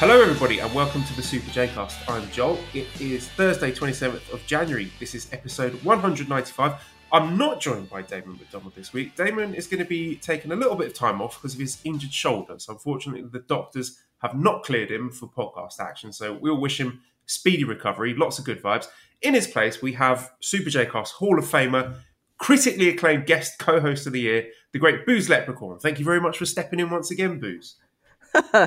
Hello, everybody, and welcome to the Super J Cast. I'm Joel. It is Thursday, 27th of January. This is episode 195. I'm not joined by Damon McDonald this week. Damon is going to be taking a little bit of time off because of his injured shoulder. So, unfortunately, the doctors have not cleared him for podcast action. So, we'll wish him speedy recovery, lots of good vibes. In his place, we have Super J Cast Hall of Famer, critically acclaimed guest co host of the year, the great Booze Leprechaun. Thank you very much for stepping in once again, Booze.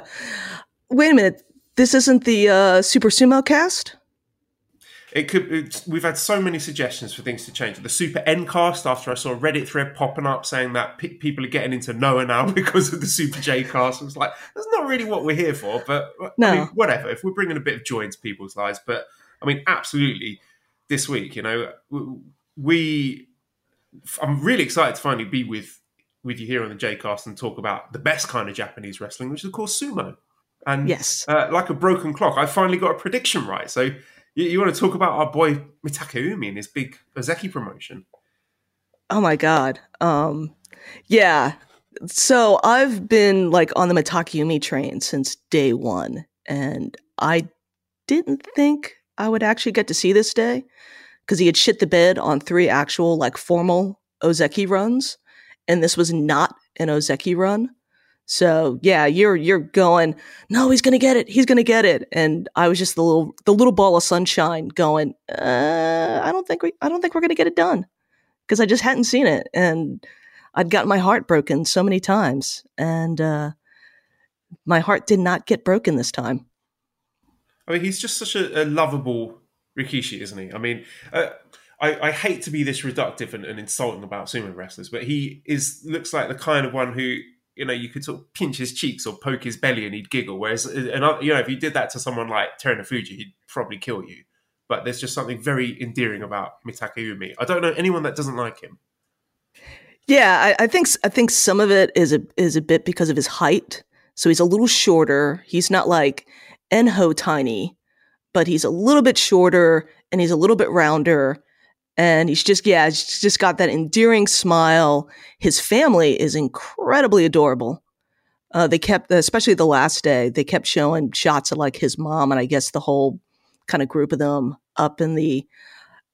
Wait a minute. This isn't the uh, Super Sumo cast? It could. We've had so many suggestions for things to change. The Super N cast. After I saw a Reddit thread popping up saying that pe- people are getting into Noah now because of the Super J cast, I was like, that's not really what we're here for. But No. I mean, whatever. If we're bringing a bit of joy into people's lives, but I mean, absolutely. This week, you know, we. I'm really excited to finally be with with you here on the J cast and talk about the best kind of Japanese wrestling, which is of course sumo. And Yes. uh, like a broken clock, I finally got a prediction right. So you, you want to talk about our boy Mitakeumi and his big Ozeki promotion? Oh my god. Um yeah. So I've been like on the Mitakeumi train since day 1 and I didn't think I would actually get to see this day cuz he had shit the bed on three actual like formal Ozeki runs and this was not an Ozeki run. So yeah, you're you're going, no, he's gonna get it, he's gonna get it, and I was just the little the little ball of sunshine going, uh, I don't think we I don't think we're gonna get it done because I just hadn't seen it, and I'd gotten my heart broken so many times, and uh, my heart did not get broken this time. I mean, he's just such a, a lovable Rikishi, isn't he? I mean, uh, I, I hate to be this reductive and, and insulting about sumo wrestlers, but he is looks like the kind of one who you know you could sort of pinch his cheeks or poke his belly and he'd giggle. Whereas, uh, and uh, you know, if you did that to someone like Terunofuji, he'd probably kill you. But there's just something very endearing about Mitakeumi. I don't know anyone that doesn't like him. Yeah, I, I think I think some of it is a is a bit because of his height. So he's a little shorter. He's not like Enho tiny, but he's a little bit shorter and he's a little bit rounder. And he's just yeah, he's just got that endearing smile. His family is incredibly adorable. Uh, they kept, especially the last day, they kept showing shots of like his mom and I guess the whole kind of group of them up in the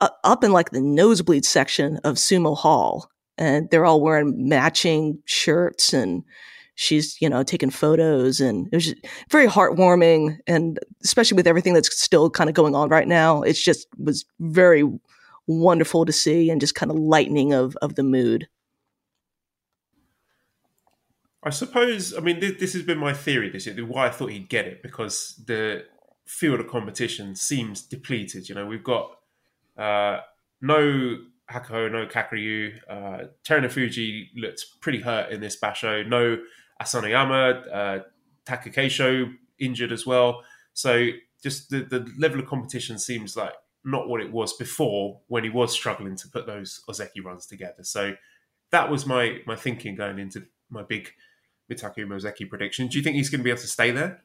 uh, up in like the nosebleed section of Sumo Hall and they're all wearing matching shirts and she's you know taking photos and it was very heartwarming and especially with everything that's still kind of going on right now it's just was very wonderful to see and just kind of lightening of of the mood I suppose. I mean, this, this has been my theory this year. Why I thought he'd get it because the field of competition seems depleted. You know, we've got uh, no Hakuho, no Kakuryu. Uh, Terunofuji looked pretty hurt in this basho. No Asanoyama, uh, Takakeisho injured as well. So just the, the level of competition seems like not what it was before when he was struggling to put those Ozeki runs together. So that was my my thinking going into my big Mitakeumi Ozeki prediction. Do you think he's going to be able to stay there?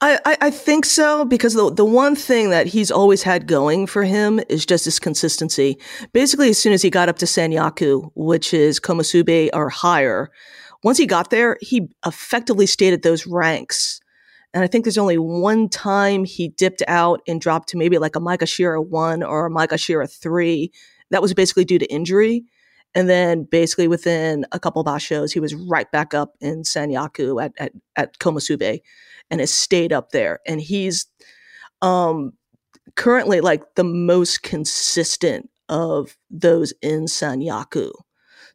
I, I, I think so because the the one thing that he's always had going for him is just his consistency. Basically, as soon as he got up to Sanyaku, which is Komusubi or higher, once he got there, he effectively stayed at those ranks. And I think there's only one time he dipped out and dropped to maybe like a Maegashira one or a Micah three. That was basically due to injury. And then basically within a couple of shows, he was right back up in Sanyaku at, at, at Komusubi and has stayed up there. And he's um, currently like the most consistent of those in Sanyaku.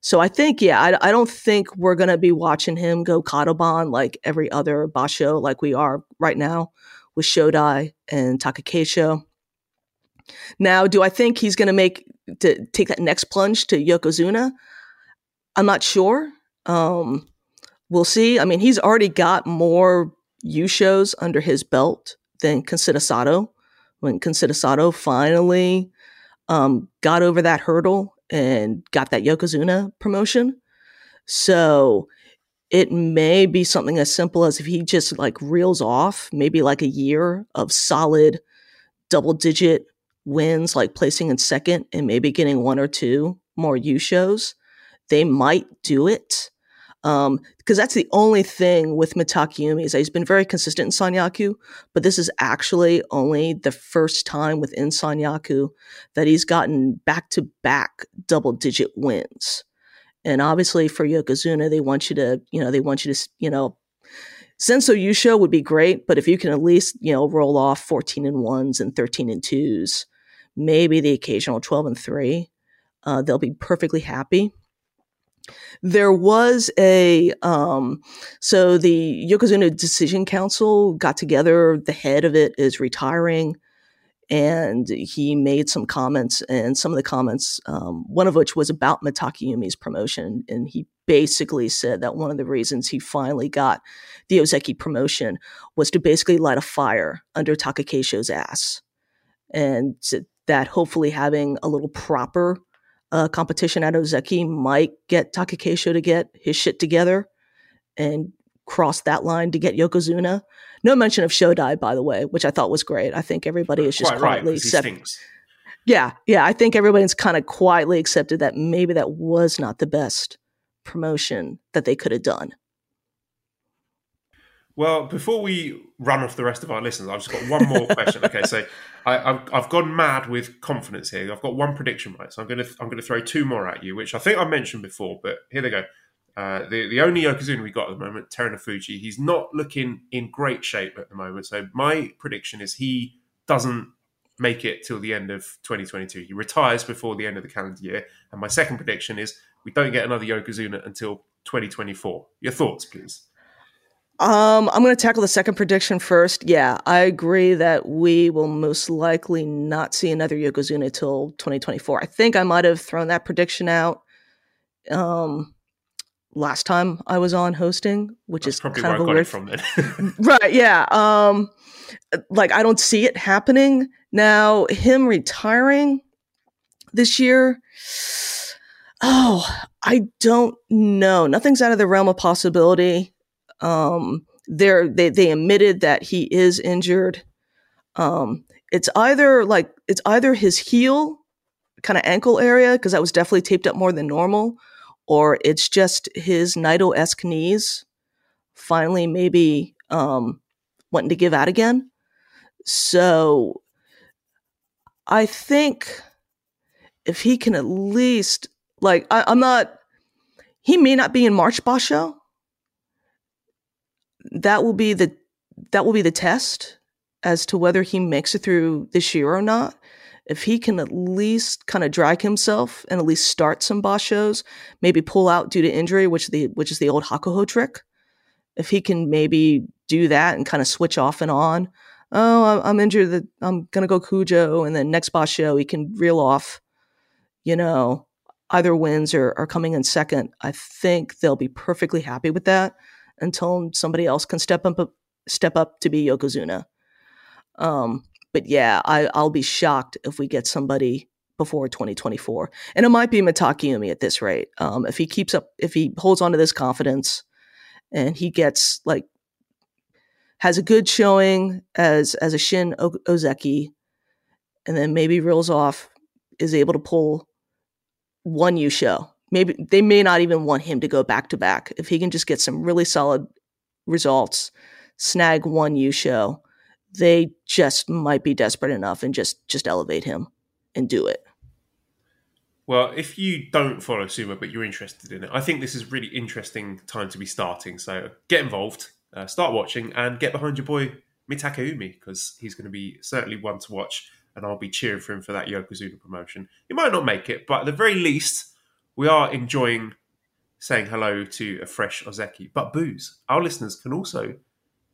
So I think, yeah, I, I don't think we're going to be watching him go Kadoban like every other Basho like we are right now with Shodai and Takakeisho. Now, do I think he's going to make to take that next plunge to Yokozuna? I'm not sure. Um, we'll see. I mean, he's already got more Yushos under his belt than Kisenosato. When Kisenosato finally um, got over that hurdle and got that Yokozuna promotion. So it may be something as simple as if he just like reels off maybe like a year of solid double digit wins, like placing in second and maybe getting one or two more Yushos, they might do it. Um, because that's the only thing with Mitakeumi is that he's been very consistent in Sanyaku, but this is actually only the first time within Sanyaku that he's gotten back to back double digit wins. And obviously for Yokozuna, they want you to, you know, they want you to, you know, Zensho Yusho would be great, but if you can at least, you know, roll off 14 and ones and 13 and twos, maybe the occasional 12 and three, uh, they'll be perfectly happy. There was a um, so the Yokozuna Decision Council got together. The head of it is retiring, and he made some comments. And some of the comments, um, one of which was about Mitakeumi's promotion, and he basically said that one of the reasons he finally got the Ozeki promotion was to basically light a fire under Takakeisho's ass, and that hopefully having a little proper uh, competition at Ozeki might get Takakeisho to get his shit together and cross that line to get Yokozuna. No mention of Shodai, by the way, which I thought was great. I think everybody is just Quite quietly right, accepting. Yeah, yeah. I think everybody's kind of quietly accepted that maybe that was not the best promotion that they could have done. Well, before we run off the rest of our listeners, I've just got one more question. Okay, so I, have I've gone mad with confidence here. I've got one prediction right, so I'm gonna I'm gonna throw two more at you, which I think I mentioned before, but here they go. Uh, the the only Yokozuna we got at the moment, Terunofuji, he's not looking in great shape at the moment. So my prediction is he doesn't make it till the end of 2022. He retires before the end of the calendar year. And my second prediction is we don't get another Yokozuna until 2024. Your thoughts, please. Um, I'm going to tackle the second prediction first. Yeah, I agree that we will most likely not see another Yokozuna till 2024. I think I might have thrown that prediction out um, last time I was on hosting, which That's is probably kind where of I got weird. it from right? Yeah. Um, like I don't see it happening now. Him retiring this year. Oh, I don't know. Nothing's out of the realm of possibility. Um, they they admitted that he is injured. Um, it's either like it's either his heel, kind of ankle area, because that was definitely taped up more than normal, or it's just his Naito esque knees. Finally, maybe um, wanting to give out again. So, I think if he can at least like I, I'm not. He may not be in March Basho that will be the that will be the test as to whether he makes it through this year or not. If he can at least kind of drag himself and at least start some bashos, maybe pull out due to injury, which the which is the old Hakuho trick. If he can maybe do that and kind of switch off and on, oh, I'm injured. I'm gonna go kyujo, and then next basho he can reel off. You know, either wins or are coming in second. I think they'll be perfectly happy with that until somebody else can step up step up to be Yokozuna. Um, but yeah, I, I'll be shocked if we get somebody before 2024, and it might be Mitakeumi at this rate. Um, if he keeps up, if he holds on to this confidence, and he gets like has a good showing as as a Shin o- Ozeki, and then maybe reels off, is able to pull one Yusho maybe they may not even want him to go back to back. If he can just get some really solid results, snag one Yusho, they just might be desperate enough and just just elevate him and do it. Well, if you don't follow sumo but you're interested in it, I think this is really interesting time to be starting. So get involved, uh, start watching, and get behind your boy Mitakeumi because he's going to be certainly one to watch, and I'll be cheering for him for that Yokozuna promotion. He might not make it, but at the very least, we are enjoying saying hello to a fresh Ozeki. But booze, our listeners can also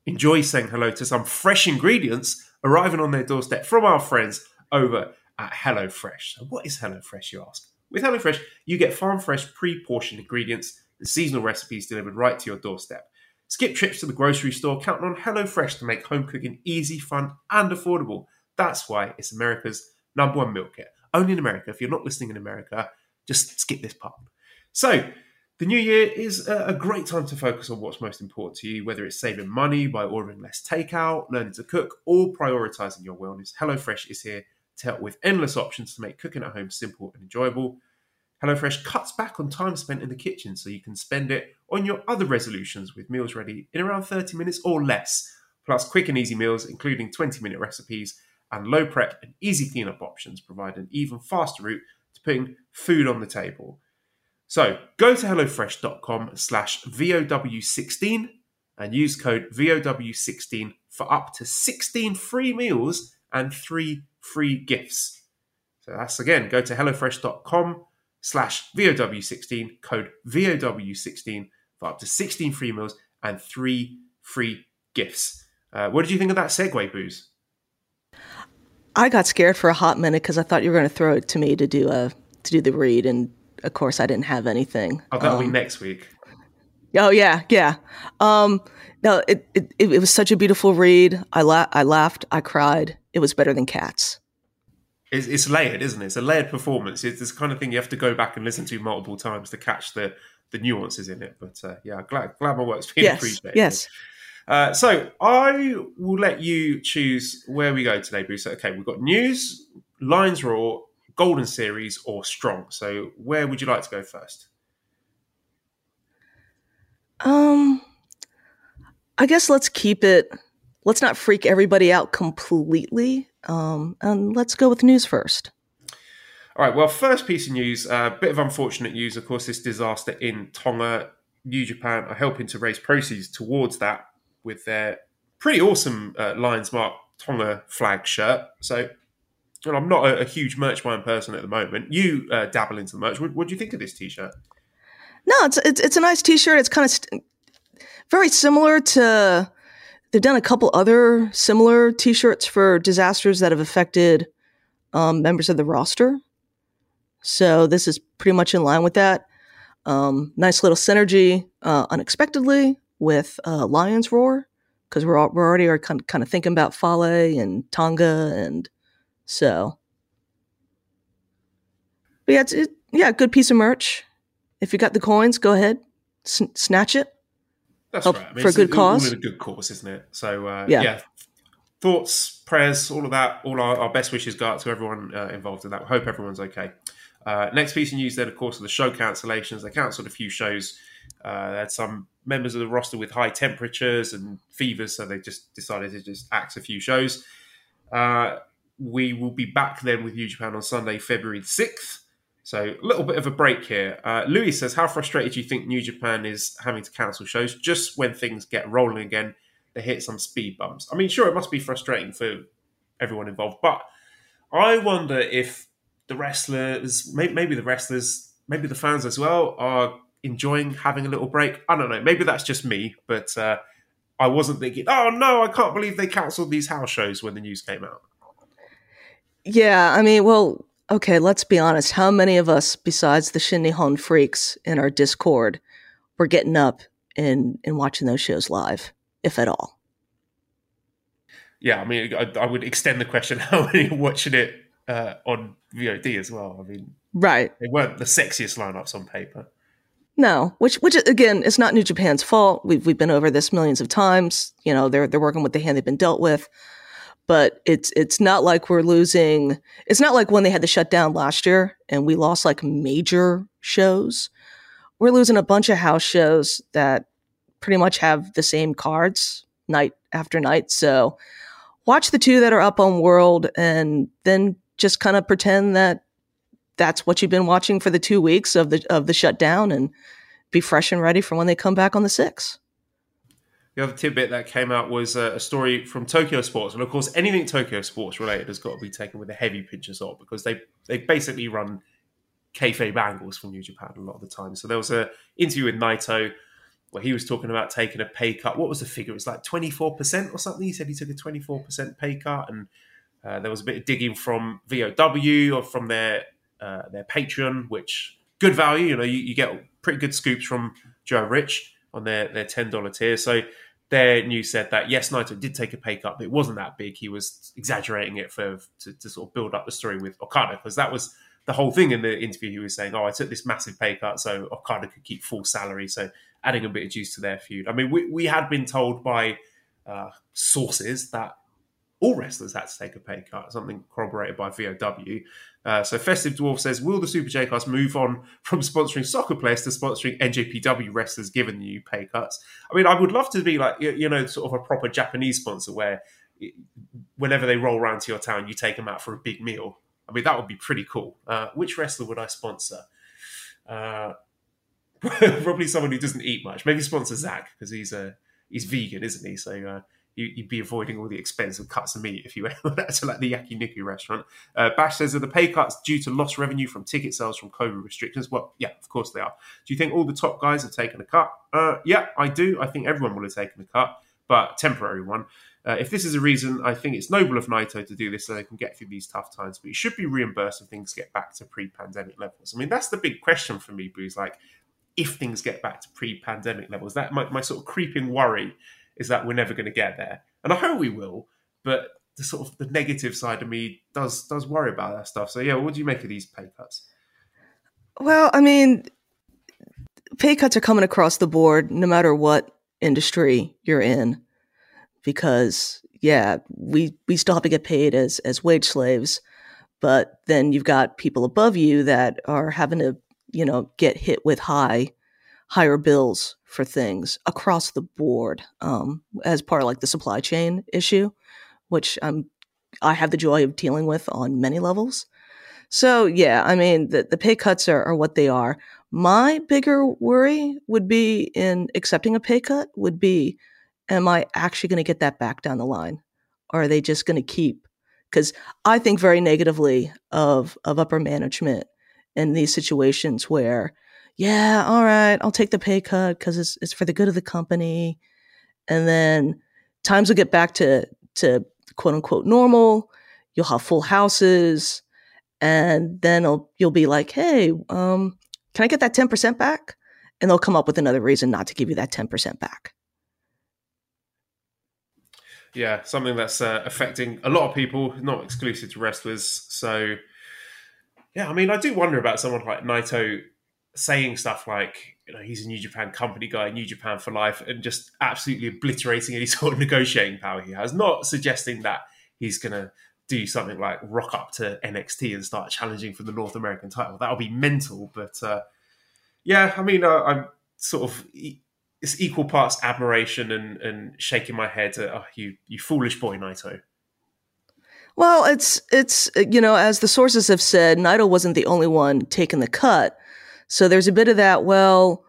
enjoy saying hello to some fresh ingredients arriving on their doorstep from our friends over at HelloFresh. So, what is HelloFresh, you ask? With HelloFresh, you get farm fresh, pre portioned ingredients and seasonal recipes delivered right to your doorstep. Skip trips to the grocery store, counting on HelloFresh to make home cooking easy, fun, and affordable. That's why it's America's number one meal kit. Only in America. If you're not listening in America, just skip this part. So, the new year is a great time to focus on what's most important to you, whether it's saving money by ordering less takeout, learning to cook, or prioritizing your wellness. HelloFresh is here to help with endless options to make cooking at home simple and enjoyable. HelloFresh cuts back on time spent in the kitchen so you can spend it on your other resolutions with meals ready in around 30 minutes or less, plus quick and easy meals, including 20 minute recipes and low prep and easy cleanup options, provide an even faster route putting food on the table. So go to HelloFresh.com slash VOW16 and use code VOW16 for up to 16 free meals and three free gifts. So that's again, go to HelloFresh.com slash VOW16, code VOW16 for up to 16 free meals and three free gifts. Uh, what did you think of that segue, Booze? I got scared for a hot minute because I thought you were going to throw it to me to do a to do the read, and of course, I didn't have anything. Oh, that'll um, be next week. Oh yeah, yeah. Um, no, it, it it was such a beautiful read. I la- I laughed, I cried. It was better than Cats. It's, it's layered, isn't it? It's a layered performance. It's this kind of thing you have to go back and listen to multiple times to catch the the nuances in it. But uh, yeah, glad glad my work's been yes, appreciated. Yes. Uh, so I will let you choose where we go today, Bruce. Okay, we've got news, Lions Roar, Golden Series, or Strong. So where would you like to go first? Um, I guess let's keep it. Let's not freak everybody out completely. Um, and let's go with news first. All right. Well, first piece of news. A uh, bit of unfortunate news, of course. This disaster in Tonga. New Japan are helping to raise proceeds towards that with their pretty awesome uh, Lions Mark Tonga flag shirt. So and I'm not a, a, huge merch buying person at the moment. You uh, dabble into the merch. What, what, do you think of this T-shirt? No, it's it's, it's a nice T-shirt. It's kind of st- very similar to. They've done a couple other similar T-shirts for disasters that have affected um, members of the roster. So this is pretty much in line with that. Um, nice little synergy, uh, unexpectedly, with uh, Lions Roar because we're all, we're already are kind of, kind of thinking about Fale and Tonga and so, but yeah, it's it, yeah, good piece of merch. If you got the coins, go ahead, S- snatch it. That's Help right. I mean, for a good cause. A good cause, isn't it? So uh, yeah. yeah. thoughts, prayers, all of that. All our, our best wishes go out to everyone uh, involved in that. Hope everyone's okay. Uh, next piece of news, then, of course, are the show cancellations. They cancelled a few shows. Uh, they had some members of the roster with high temperatures and fevers, so they just decided to just axe a few shows. Uh, we will be back then with New Japan on Sunday, February 6th. So a little bit of a break here. Uh, Louis says, how frustrated do you think New Japan is having to cancel shows just when things get rolling again? They hit some speed bumps. I mean, sure, it must be frustrating for everyone involved, but I wonder if the wrestlers, maybe the wrestlers, maybe the fans as well, are enjoying having a little break. I don't know. Maybe that's just me, but uh, I wasn't thinking, oh no, I can't believe they cancelled these house shows when the news came out. Yeah, I mean, well, okay, let's be honest. How many of us, besides the Shin Nihon freaks in our Discord, were getting up and, and watching those shows live, if at all? Yeah, I mean, I, I would extend the question: How many are watching it uh, on VOD as well? I mean, right? They weren't the sexiest lineups on paper. No, which which again, it's not New Japan's fault. We've we've been over this millions of times. You know, they're they're working with the hand they've been dealt with but it's it's not like we're losing it's not like when they had the shutdown last year and we lost like major shows we're losing a bunch of house shows that pretty much have the same cards night after night so watch the two that are up on world and then just kind of pretend that that's what you've been watching for the two weeks of the of the shutdown and be fresh and ready for when they come back on the 6th. The other tidbit that came out was a story from Tokyo Sports, and of course, anything Tokyo Sports related has got to be taken with a heavy pinch of salt because they they basically run kayfabe angles from New Japan a lot of the time. So there was an interview with Naito where he was talking about taking a pay cut. What was the figure? It was like twenty four percent or something. He said he took a twenty four percent pay cut, and uh, there was a bit of digging from VOW or from their uh, their Patreon, which good value. You know, you, you get pretty good scoops from Joe Rich on their their ten dollar tier. So their news said that yes, Naito did take a pay cut, but it wasn't that big. He was exaggerating it for to, to sort of build up the story with Okada because that was the whole thing in the interview. He was saying, "Oh, I took this massive pay cut so Okada could keep full salary." So adding a bit of juice to their feud. I mean, we we had been told by uh, sources that all wrestlers had to take a pay cut, something corroborated by VOW. Uh, so Festive Dwarf says, will the Super J Cast move on from sponsoring soccer players to sponsoring NJPW wrestlers given the new pay cuts? I mean, I would love to be like, you know, sort of a proper Japanese sponsor where whenever they roll around to your town, you take them out for a big meal. I mean, that would be pretty cool. Uh, which wrestler would I sponsor? Uh, probably someone who doesn't eat much. Maybe sponsor Zach because he's a he's vegan, isn't he? So uh, you, would be avoiding all the expensive cuts of meat if you went to like the yakiniku restaurant. Uh, Bash says, are the pay cuts due to lost revenue from ticket sales from COVID restrictions? Well, yeah, of course they are. Do you think all the top guys have taken a cut? Uh, yeah, I do. I think everyone will have taken a cut, but temporary one. Uh, if this is a reason, I think it's noble of Naito to do this so they can get through these tough times, but he should be reimbursed if things get back to pre-pandemic levels. I mean, that's the big question for me, Booze. Like, if things get back to pre-pandemic levels, that my, my sort of creeping worry is that we're never going to get there, and I hope we will. But the sort of the negative side of me does does worry about that stuff. So yeah, what do you make of these pay cuts? Well, I mean, pay cuts are coming across the board, no matter what industry you're in, because yeah, we we still have to get paid as as wage slaves, but then you've got people above you that are having to you know get hit with high higher bills for things across the board um, as part of like the supply chain issue, which I'm I have the joy of dealing with on many levels. So yeah, I mean the the pay cuts are, are what they are. My bigger worry would be in accepting a pay cut would be, am I actually going to get that back down the line, or are they just going to keep? Because I think very negatively of of upper management in these situations where yeah, all right, I'll take the pay cut because it's it's for the good of the company. And then times will get back to to quote unquote normal. You'll have full houses, and then you'll be like, hey, um, can I get that ten percent back? And they'll come up with another reason not to give you that ten percent back. Yeah, something that's uh, affecting a lot of people, not exclusive to wrestlers. So, yeah, I mean, I do wonder about someone like Naito saying stuff like, you know, he's a New Japan company guy, New Japan for life, and just absolutely obliterating any sort of negotiating power he has. Not suggesting that he's going to do something like rock up to NXT and start challenging for the North American title. That would be mental. But uh, yeah, I mean, uh, I'm sort of it's equal parts admiration and, and shaking my head. At, oh, you you foolish boy, Naito. Well, it's it's you know as the sources have said, Naito wasn't the only one taking the cut. So there's a bit of that, well,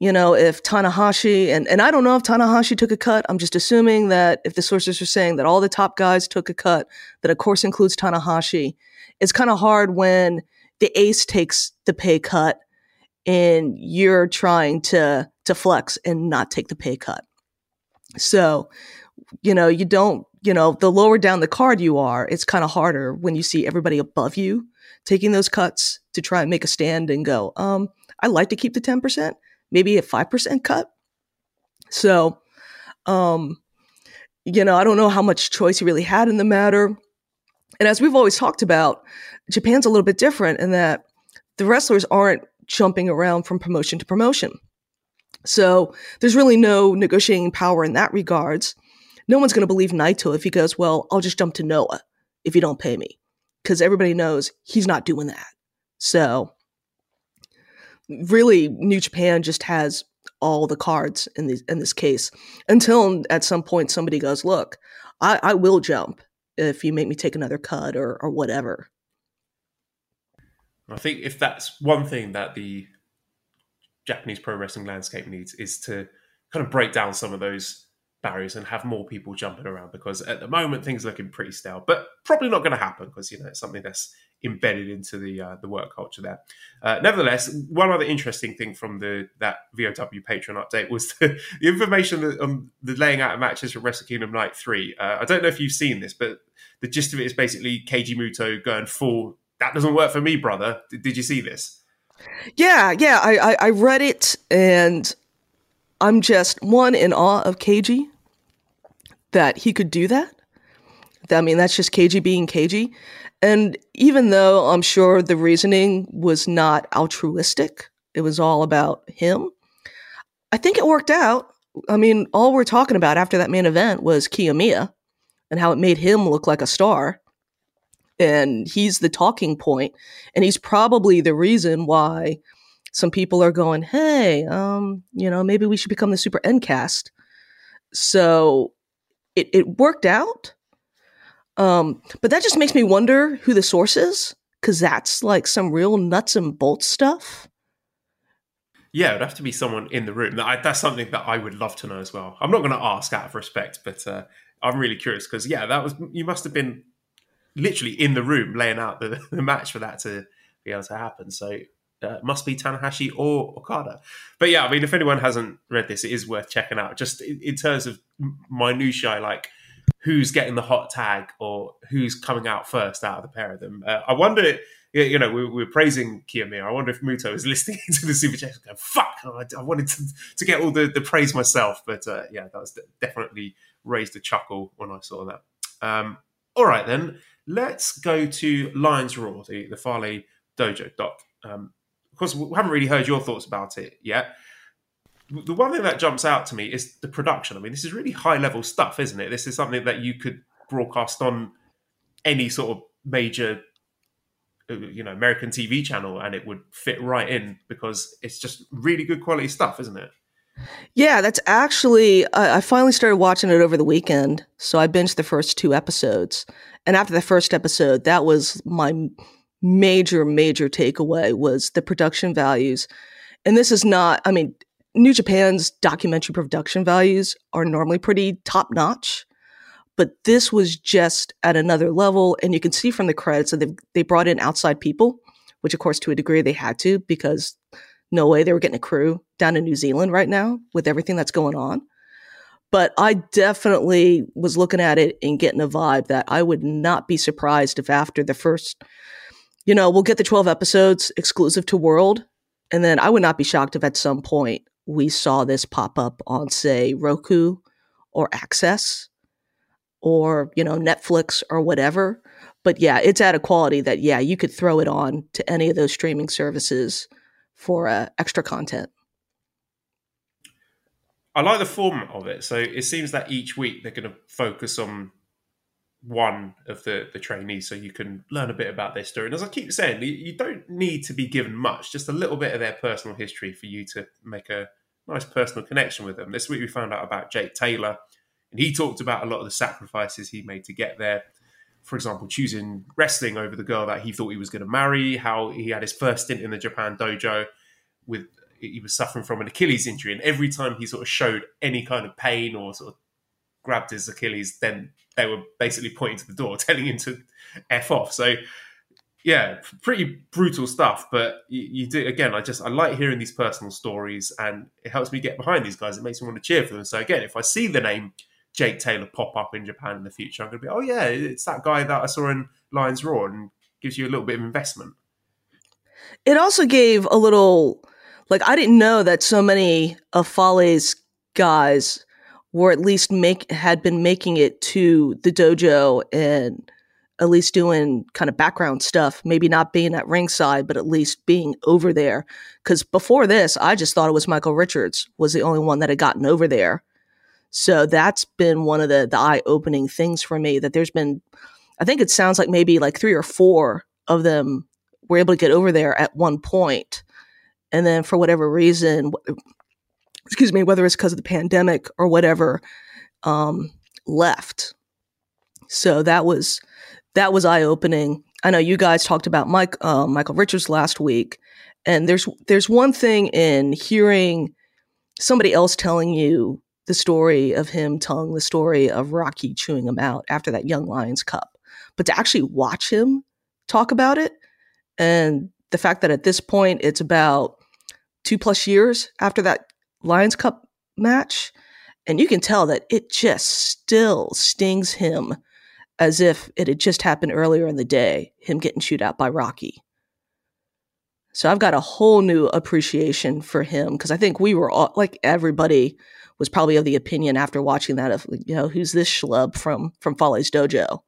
you know, if Tanahashi, and, and I don't know if Tanahashi took a cut. I'm just assuming that if the sources are saying that all the top guys took a cut, that of course includes Tanahashi. It's kind of hard when the ace takes the pay cut and you're trying to to flex and not take the pay cut. So, you know, you don't, you know, the lower down the card you are, it's kind of harder when you see everybody above you taking those cuts to try and make a stand and go, um, I like to keep the 10%, maybe a 5% cut. So, um, you know, I don't know how much choice he really had in the matter. And as we've always talked about, Japan's a little bit different in that the wrestlers aren't jumping around from promotion to promotion. So there's really no negotiating power in that regards. No one's going to believe Naito if he goes, well, I'll just jump to Noah if you don't pay me because everybody knows he's not doing that. So really New Japan just has all the cards in this in this case until at some point somebody goes, look, I, I will jump if you make me take another cut or or whatever. I think if that's one thing that the Japanese pro wrestling landscape needs is to kind of break down some of those barriers and have more people jumping around because at the moment things looking pretty stale but probably not going to happen because you know it's something that's embedded into the uh, the work culture there. Uh, nevertheless one other interesting thing from the that vow patreon update was the, the information on the laying out of matches for wrestle kingdom night 3 uh, i don't know if you've seen this but the gist of it is basically keiji muto going full that doesn't work for me brother. Did, did you see this? Yeah yeah I, I i read it and I'm just one in awe of Keiji that he could do that. I mean, that's just Keiji being Keiji. And even though I'm sure the reasoning was not altruistic, it was all about him, I think it worked out. I mean, all we're talking about after that main event was Kiyomiya and how it made him look like a star. And he's the talking point, and he's probably the reason why some people are going, hey, um, you know, maybe we should become the super end cast. So it, it worked out. Um, but that just makes me wonder who the source is, because that's like some real nuts and bolts stuff. Yeah, it'd have to be someone in the room. that's something that I would love to know as well. I'm not going to ask out of respect, but uh, I'm really curious because yeah, that was you must have been literally in the room laying out the, the match for that to be able to happen. So uh, must be Tanahashi or Okada. But yeah, I mean, if anyone hasn't read this, it is worth checking out. Just in, in terms of minutiae, like who's getting the hot tag or who's coming out first out of the pair of them. Uh, I wonder, you know, we, we were praising Kiyomiya. I wonder if Muto is listening to the Super Chat going, fuck, I, I, wanted to, to get all the, the praise myself. But uh, yeah, that was definitely raised a chuckle when I saw that. Um, all right, then, let's go to Lions Roar, the, the Fale Dojo doc. Um, course, we haven't really heard your thoughts about it yet. The one thing that jumps out to me is the production. I mean, this is really high level stuff, isn't it? This is something that you could broadcast on any sort of major, uh, you know, American TV channel, and it would fit right in because it's just really good quality stuff, isn't it? Yeah, that's actually. Uh, I finally started watching it over the weekend, so I binged the first two episodes, and after the first episode, that was my major, major takeaway was the production values. And this is not, I mean, New Japan's documentary production values are normally pretty top notch, but this was just at another level. And you can see from the credits that they brought in outside people, which, of course, to a degree they had to because no way they were getting a crew down in New Zealand right now with everything that's going on. But I definitely was looking at it and getting a vibe that I would not be surprised if after the first you know, we'll get the 12 episodes exclusive to World. And then I would not be shocked if at some point we saw this pop up on, say, Roku or Access or, you know, Netflix or whatever. But yeah, it's at a quality that, yeah, you could throw it on to any of those streaming services for uh, extra content. I like the format of it. So it seems that each week they're going to focus on one of the the trainees so you can learn a bit about their story. And as i keep saying you don't need to be given much just a little bit of their personal history for you to make a nice personal connection with them. This week we found out about jake taylor and he talked about a lot of the sacrifices he made to get there. For example choosing wrestling over the girl that he thought he was going to marry how he had his first stint in the japan dojo with he was suffering from an achilles injury and every time he sort of showed any kind of pain or sort of grabbed his Achilles, then they were basically pointing to the door, telling him to f off. So yeah, pretty brutal stuff. But you, you, do again. I just I like hearing these personal stories, and it helps me get behind these guys. It makes me want to cheer for them. So again, if I see the name Jake Taylor pop up in Japan in the future, I'm going to be, oh yeah, it's that guy that I saw in Lions Roar, and gives you a little bit of investment. It also gave a little, like I didn't know that so many of Fale's guys or at least make had been making it to the dojo and at least doing kind of background stuff, maybe not being at ringside, but at least being over there. Because before this, I just thought it was Michael Richards was the only one that had gotten over there. So that's been one of the the eye opening things for me. That there's been, I think it sounds like maybe like three or four of them were able to get over there at one point, and then for whatever reason, excuse me, whether it's because of the pandemic or whatever, um, left. So that was that was eye opening. I know you guys talked about Mike uh, Michael Richards last week, and there's there's one thing in hearing somebody else telling you the story of him telling the story of Rocky chewing him out after that Young Lions Cup, but to actually watch him talk about it, and the fact that at this point it's about two plus years after that Lions Cup match, and you can tell that it just still stings him as if it had just happened earlier in the day, him getting chewed out by Rocky. So I've got a whole new appreciation for him because I think we were all like everybody was probably of the opinion after watching that of you know who's this schlub from from Fale's dojo,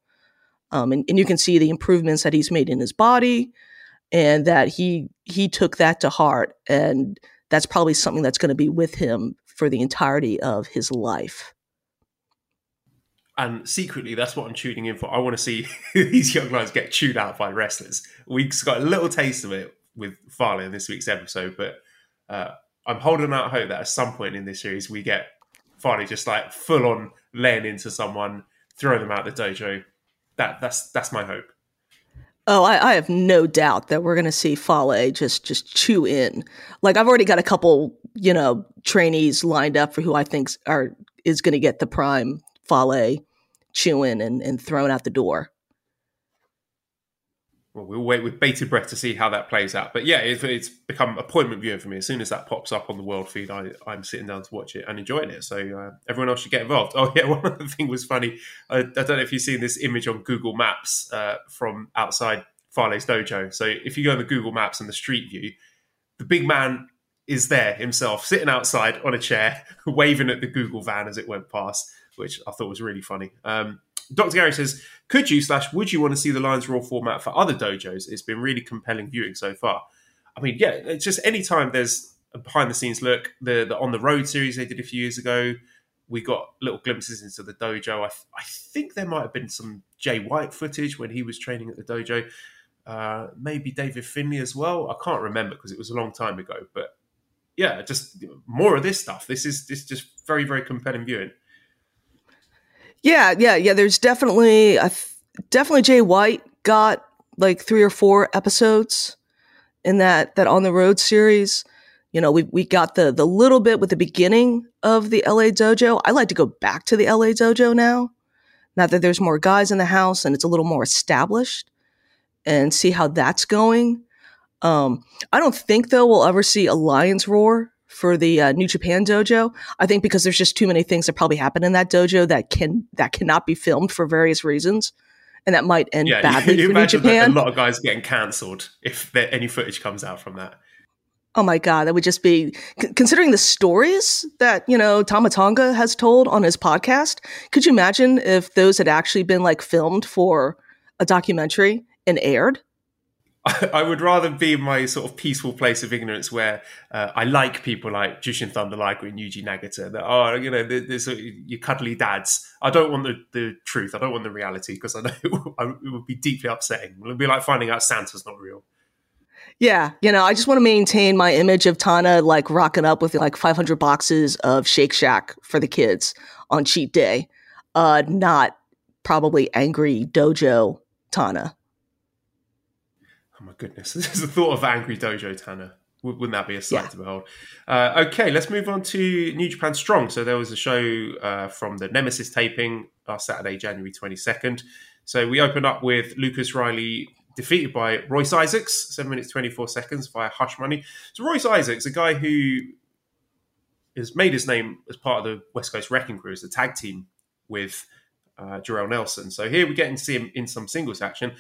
um, and, and you can see the improvements that he's made in his body, and that he he took that to heart, and that's probably something that's going to be with him for the entirety of his life. And secretly, that's what I'm tuning in for. I want to see these young lions get chewed out by wrestlers. We got a little taste of it with Fale in this week's episode, but uh, I'm holding out hope that at some point in this series we get Fale just like full on laying into someone, throwing them out the dojo. That that's that's my hope. Oh, I, I have no doubt that we're going to see Fale just just chew in. Like I've already got a couple, you know, trainees lined up for who I think are is going to get the prime Fale chewing and, and thrown out the door well, we'll wait with bated breath to see how that plays out. But yeah, it's, it's become appointment viewing for me. As soon as that pops up on the world feed, I, am sitting down to watch it and enjoying it. So uh, everyone else should get involved. Oh yeah, one other thing was funny. I, I don't know if you've seen this image on Google Maps uh, from outside Fale's dojo. So if you go on the Google Maps and the street view, the big man is there himself, sitting outside on a chair, waving at the Google van as it went past, which I thought was really funny. Um, Dr. Gary says, could you slash would you want to see the Lions Roar format for other dojos? It's been really compelling viewing so far. I mean, yeah, it's just anytime there's a behind the scenes look, the, the on the road series they did a few years ago, we got little glimpses into the dojo. I, I think there might have been some Jay White footage when he was training at the dojo. Uh, maybe David Finlay as well. I can't remember because it was a long time ago. But yeah, just more of this stuff. This is this is just very very compelling viewing. Yeah, yeah, yeah. There's definitely, th- definitely Jay White got like three or four episodes in that that on the road series. You know, we we got the the little bit with the beginning of the LA Dojo. I like to go back to the LA Dojo now, now that there's more guys in the house and it's a little more established, and see how that's going. Um, I don't think though we'll ever see a Lions Roar for the uh, New Japan dojo. I think because there's just too many things that probably happen in that dojo that can that cannot be filmed for various reasons, and that might end yeah, badly you, you for New Japan. a lot of guys getting cancelled if there, any footage comes out from that. Oh my god, that would just be considering the stories that you know Tama Tonga has told on his podcast. Could you imagine if those had actually been like filmed for a documentary and aired? I would rather be in my sort of peaceful place of ignorance where uh, I like people like Jushin Thunder Liger and Yuji Nagata that are, you know, there's your cuddly dads. I don't want the, the truth. I don't want the reality because I know it would be deeply upsetting. It would be like finding out Santa's not real. Yeah, you know, I just want to maintain my image of Tana like rocking up with like 500 boxes of Shake Shack for the kids on cheat day, uh, not probably angry dojo Tana. Oh my goodness, this is the thought of angry dojo Tana. Wouldn't that be a sight yeah. to behold? Uh, okay, let's move on to New Japan Strong. So there was a show uh, from the Nemesis taping last Saturday, January 22nd. So we open up with Lucas Riley defeated by Royce Isaacs, 7 minutes 24 seconds via Hush Money. So Royce Isaacs, a guy who has made his name as part of the West Coast Wrecking Crew as a tag team with uh, Jorel Nelson. So here we're getting to see him in some singles action.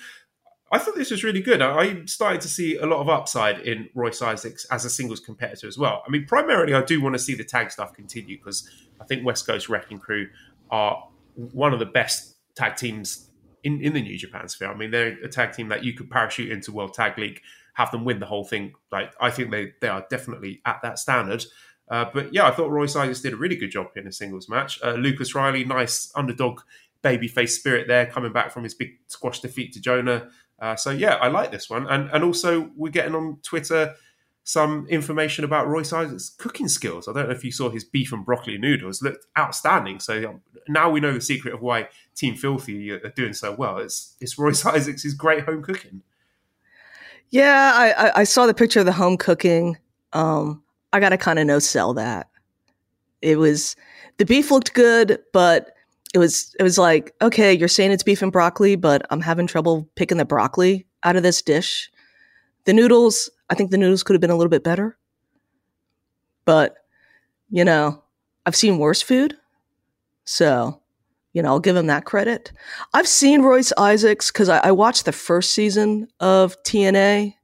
I thought this was really good. I started to see a lot of upside in Royce Isaacs as a singles competitor as well. I mean, primarily, I do want to see the tag stuff continue because I think West Coast Wrecking Crew are one of the best tag teams in, in the New Japan sphere. I mean, they're a tag team that you could parachute into World Tag League, have them win the whole thing. Like, I think they, they are definitely at that standard. Uh, but yeah, I thought Royce Isaacs did a really good job in a singles match. Uh, Lucas Riley, nice underdog babyface spirit there, coming back from his big squash defeat to Jonah. Uh, so yeah, I like this one, and and also we're getting on Twitter some information about Royce Isaac's cooking skills. I don't know if you saw his beef and broccoli noodles looked outstanding. So um, now we know the secret of why Team Filthy are doing so well. It's it's Royce Isaac's great home cooking. Yeah, I, I saw the picture of the home cooking. Um, I got to kind of no sell that. It was the beef looked good, but it was it was like okay, you're saying it's beef and broccoli, but I'm having trouble picking the broccoli out of this dish. The noodles, I think the noodles could have been a little bit better. But, you know, I've seen worse food. So, you know, I'll give him that credit. I've seen Royce Isaacs because I, I, watched the first season of TNA.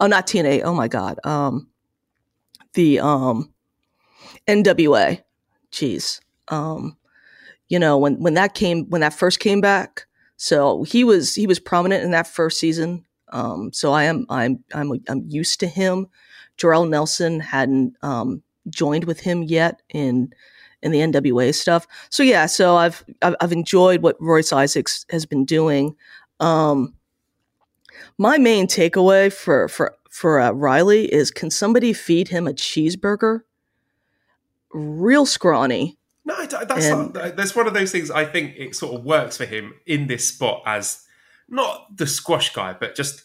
Oh, not TNA. Oh my God. Um, the um, NWA. Jeez. Um, you know, when, when that came, when that first came back. So he was, he was prominent in that first season. Um, so I am I'm I'm I'm used to him. Jorel Nelson hadn't um, joined with him yet in in the NWA stuff. So yeah, so I've I've, I've enjoyed what Royce Isaacs has been doing. Um, my main takeaway for for for uh, Riley is can somebody feed him a cheeseburger? Real scrawny. No, that's and, not, that's one of those things. I think it sort of works for him in this spot as not the squash guy, but just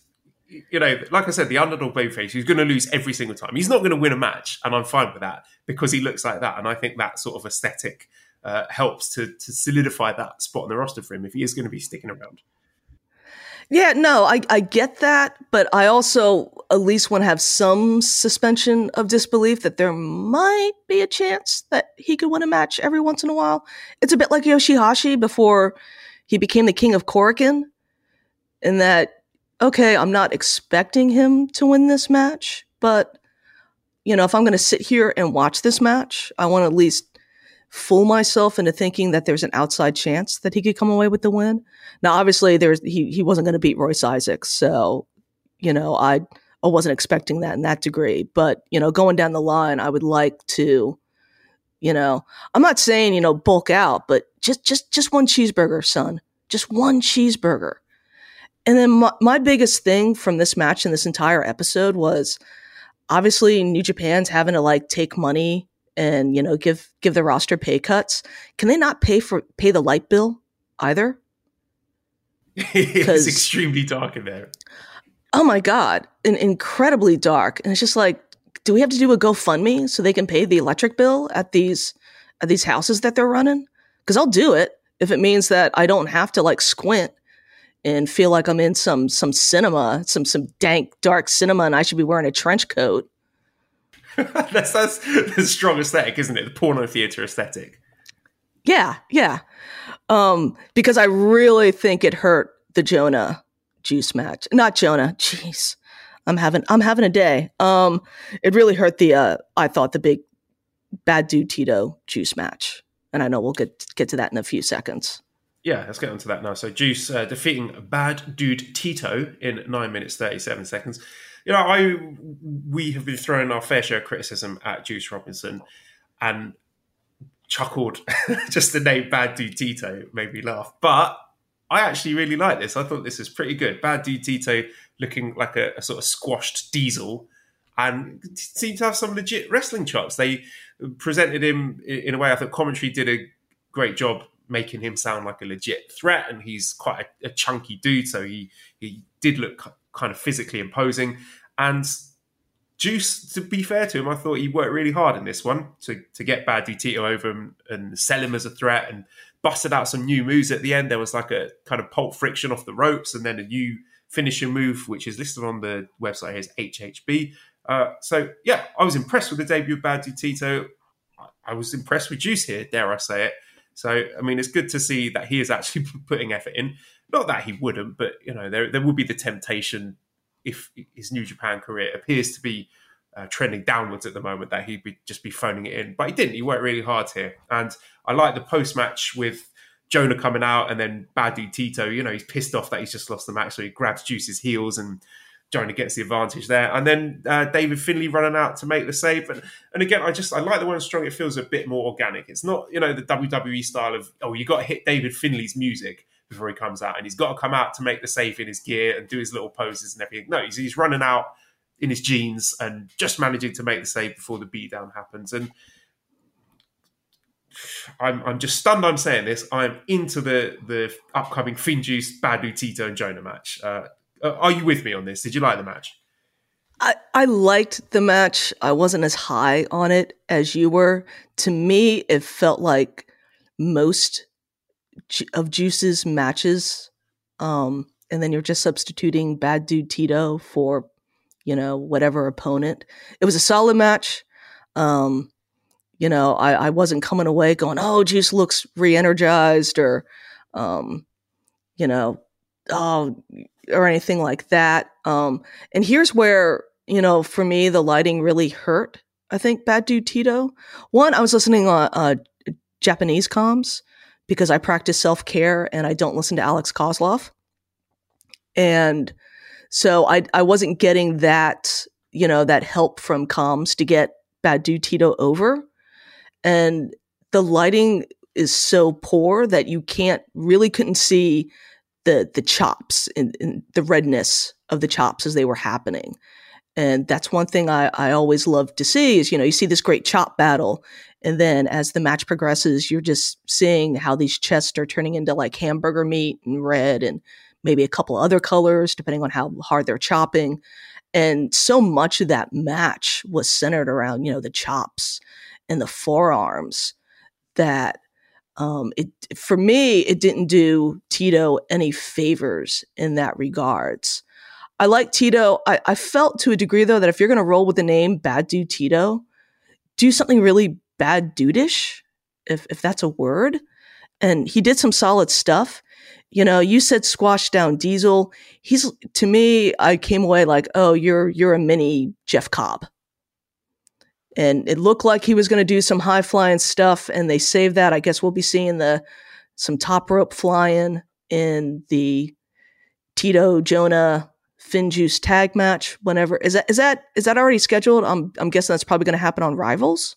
you know, like I said, the underdog babyface He's going to lose every single time. He's not going to win a match, and I'm fine with that because he looks like that. And I think that sort of aesthetic uh, helps to to solidify that spot on the roster for him if he is going to be sticking around. Yeah, no, I, I get that, but I also at least want to have some suspension of disbelief that there might be a chance that he could win a match every once in a while. It's a bit like Yoshihashi before he became the king of Korakuen in that, okay, I'm not expecting him to win this match, but, you know, if I'm going to sit here and watch this match, I want to at least fool myself into thinking that there's an outside chance that he could come away with the win. Now, obviously, there's he he wasn't going to beat Royce Isaacs, so you know, I I wasn't expecting that in that degree. But you know, going down the line, I would like to, you know, I'm not saying you know bulk out, but just just just one cheeseburger, son, just one cheeseburger. And then my, my biggest thing from this match and this entire episode was obviously New Japan's having to like take money and you know give give the roster pay cuts. Can they not pay for pay the light bill either? it's extremely dark in there. Oh my god, and incredibly dark. And it's just like, do we have to do a GoFundMe so they can pay the electric bill at these at these houses that they're running? Because I'll do it if it means that I don't have to like squint and feel like I'm in some some cinema, some some dank dark cinema, and I should be wearing a trench coat. that's that's the strong aesthetic, isn't it? The porno theater aesthetic. Yeah, yeah. Um, because I really think it hurt the Jonah juice match. Not Jonah. Jeez. I'm having I'm having a day. Um, it really hurt the uh I thought the big bad dude Tito juice match. And I know we'll get get to that in a few seconds. Yeah, let's get onto that now. So Juice uh, defeating Bad Dude Tito in nine minutes thirty seven seconds. You know, I we have been throwing our fair share of criticism at Juice Robinson, and chuckled just the name Bad Dude Tito made me laugh. But I actually really like this. I thought this is pretty good. Bad Dude Tito looking like a, a sort of squashed diesel and seemed to have some legit wrestling chops. They presented him in a way I thought commentary did a great job making him sound like a legit threat, and he's quite a, a chunky dude, so he he did look kind of physically imposing. And Juice, to be fair to him, I thought he worked really hard in this one to to get Bad Tito over and, and sell him as a threat, and busted out some new moves at the end. There was like a kind of pulp friction off the ropes, and then a new finishing move, which is listed on the website here as HHB. Uh, so yeah, I was impressed with the debut of Bad Tito. I was impressed with Juice here, dare I say it. So, I mean, it's good to see that he is actually putting effort in. Not that he wouldn't, but you know, there there would be the temptation if his New Japan career appears to be uh, trending downwards at the moment that he'd be just be phoning it in. But he didn't. He worked really hard here, and I like the post match with Jonah coming out and then Bad Dude Tito. You know, he's pissed off that he's just lost the match, so he grabs Juice's heels and Jonah gets the advantage there. And then uh, David Finlay running out to make the save. And, and again, I just I like the one strong. It feels a bit more organic. It's not you know the WWE style of oh you got to hit David Finlay's music before he comes out, and he's got to come out to make the save in his gear and do his little poses and everything. No, he's, he's running out. in his jeans and just managing to make the save before the beatdown happens. And I'm, I'm just stunned I'm saying this. I'm into the, the upcoming Finjuice, Bad Dude, Tito, and Jonah match. Uh, are you with me on this? Did you like the match? I, I liked the match. I wasn't as high on it as you were. To me, it felt like most of Juice's matches. Um, and then you're just substituting Bad Dude Tito for, you know, whatever opponent. It was a solid match. Um, you know, I, I wasn't coming away going, oh, Juice looks re energized or, um, you know, oh, or anything like that. Um, and here's where, you know, for me, the lighting really hurt. I think Bad Dude Tito. One, I was listening on uh, Japanese comms because I practice self care and I don't listen to Alex Koslov. And so I, I wasn't getting that, you know, that help from comms to get Bad Dude Tito over and the lighting is so poor that you can't really couldn't see the the chops and, the redness of the chops as they were happening. And that's one thing I, I always love to see is, you know, you see this great chop battle. And then as the match progresses, you're just seeing how these chests are turning into like hamburger meat and red and maybe a couple other colors, depending on how hard they're chopping. And so much of that match was centered around, you know, the chops and the forearms that um, it for me it didn't do Tito any favors in that regards. I like Tito. I, I felt to a degree though that if you're going to roll with the name Bad Dude Tito, do something really bad dudeish, if if that's a word. And he did some solid stuff. You know, you said squash down Diesel. He's to me, I came away like, oh, you're you're a mini Jeff Cobb and it looked like he was going to do some high flying stuff and they saved that i guess we'll be seeing the some top rope flying in the tito jonah finjuice tag match whenever is that is that is that already scheduled i'm i'm guessing that's probably going to happen on rivals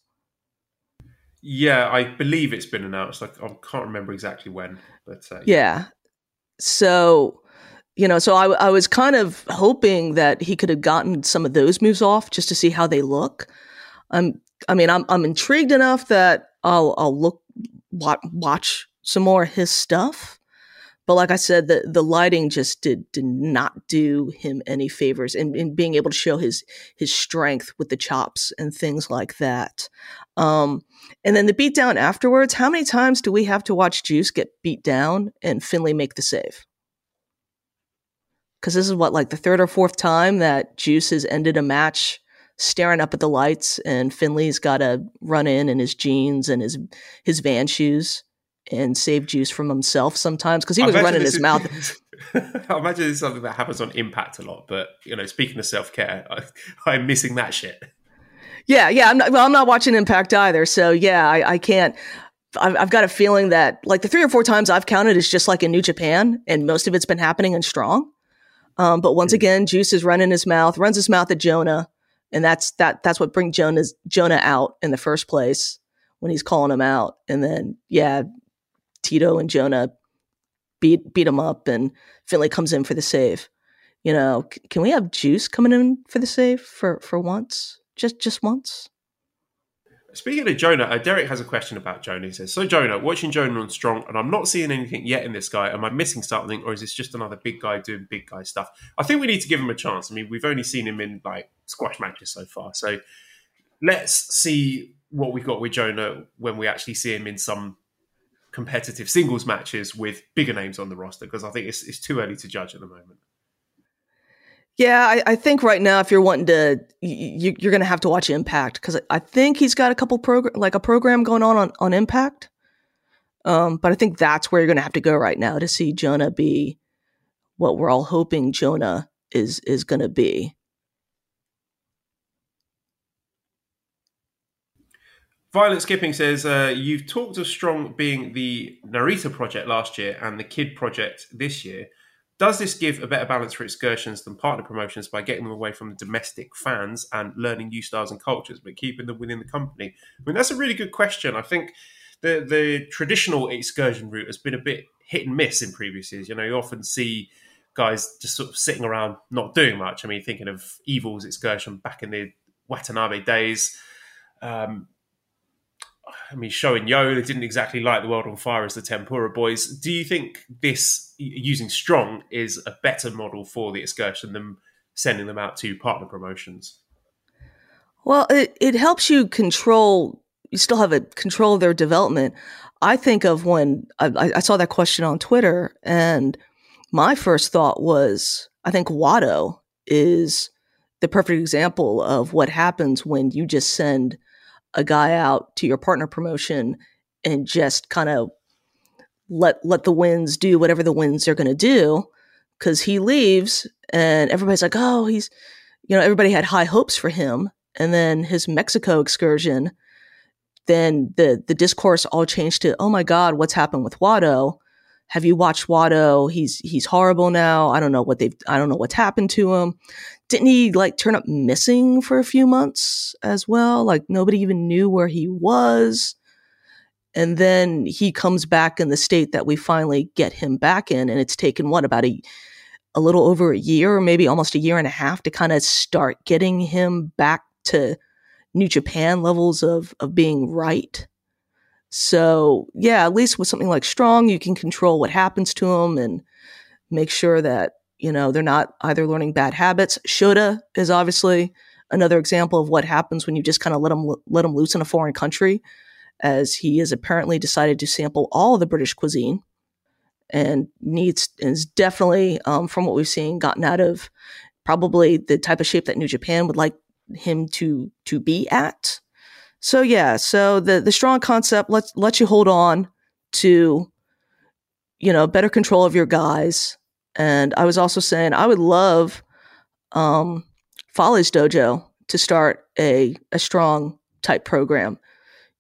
yeah i believe it's been announced i, I can't remember exactly when but uh, yeah. yeah so you know so I, I was kind of hoping that he could have gotten some of those moves off just to see how they look I'm I mean I'm I'm intrigued enough that I'll I'll look watch some more his stuff. But like I said, the the lighting just did did not do him any favors in, in being able to show his his strength with the chops and things like that. Um, and then the beatdown afterwards. How many times do we have to watch Juice get beat down and Finlay make the save? Because this is what like the third or fourth time that Juice has ended a match staring up at the lights, and Finlay's got to run in in his jeans and his his van shoes and save juice from himself sometimes because he was running his is, mouth. I imagine it's something that happens on Impact a lot, but you know, speaking of self care, I'm missing that shit. Yeah, yeah. I'm not. Well, I'm not watching Impact either, so yeah, I, I can't. I've, I've got a feeling that like the three or four times I've counted is just like in New Japan, and most of it's been happening in Strong. Um, but once hmm. again, Juice is running his mouth, runs his mouth at Jonah, and that's that that's what brings Jonah's Jonah out in the first place when he's calling him out, and then yeah, Tito and Jonah beat beat him up, and Finlay comes in for the save. You know, c- can we have Juice coming in for the save for for once, just just once? Speaking of Jonah, uh, Derek has a question about Jonah. He says, "So Jonah, watching Jonah on Strong, and I'm not seeing anything yet in this guy. Am I missing something, or is this just another big guy doing big guy stuff? I think we need to give him a chance. I mean, we've only seen him in like squash matches so far, so let's see what we've got with Jonah when we actually see him in some competitive singles matches with bigger names on the roster. Because I think it's, it's too early to judge at the moment." Yeah, I, I, think right now, if you're wanting to, you, are going to have to watch Impact because I think he's got a couple program, like a program going on on, on Impact. Um, but I think that's where you're going to have to go right now to see Jonah be what we're all hoping Jonah is is going to be. Violent Skipping says, uh, You've talked of Strong being the Narita project last year and the Kidd project this year. Does this give a better balance for excursions than partner promotions by getting them away from the domestic fans and learning new styles and cultures, but keeping them within the company? I mean, that's a really good question. I think the the traditional excursion route has been a bit hit and miss in previous years. You know, you often see guys just sort of sitting around not doing much. I mean, thinking of Evil's excursion back in the Watanabe days. Um, I mean, Sho and they didn't exactly light the world on fire as the Tempura boys. Do you think this, using Strong, is a better model for the excursion than sending them out to partner promotions? Well, it, it helps you control, you still have a control of their development. I think of when I, I saw that question on Twitter, and my first thought was I think Wato is the perfect example of what happens when you just send a guy out to your partner promotion and just kind of let let the winds do whatever the winds are going to do because he leaves and everybody's like oh he's you know everybody had high hopes for him. And then his mexico excursion then the the discourse all changed to oh my god what's happened with wato? Have you watched wato? He's he's horrible now. I don't know what they've i don't know what's happened to him didn't he like turn up missing for a few months as well? Like nobody even knew where he was. And then he comes back in the state that we finally get him back in. And it's taken what about a, a little over a year or maybe almost a year and a half to kind of start getting him back to New Japan levels of, of being right. So yeah, at least with something like strong, you can control what happens to him and make sure that you know, they're not either learning bad habits. Shota is obviously another example of what happens when you just kind of let them let them loose in a foreign country, as he has apparently decided to sample all the British cuisine, and needs is definitely um, from what we've seen gotten out of probably the type of shape that New Japan would like him to to be at. So yeah, so the the strong concept lets lets you hold on to you know better control of your guys and I was also saying I would love um, Fale's Dojo to start a, a strong type program.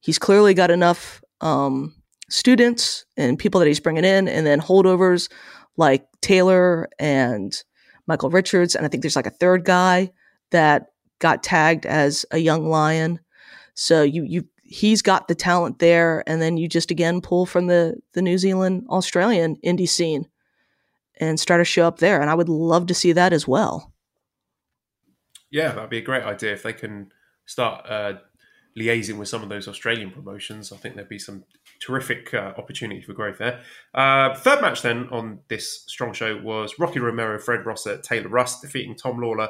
He's clearly got enough um, students and people that he's bringing in, and then holdovers like Taylor and Michael Richards. And I think there's like a third guy that got tagged as a young lion. So you you he's got the talent there, and then you just again pull from the the New Zealand Australian indie scene and start a show up there. And I would love to see that as well. Yeah, that'd be a great idea if they can start uh, liaising with some of those Australian promotions. I think there'd be some terrific uh, opportunity for growth there. Uh, third match then on this strong show was Rocky Romero, Fred Rosser, Taylor Rust defeating Tom Lawler,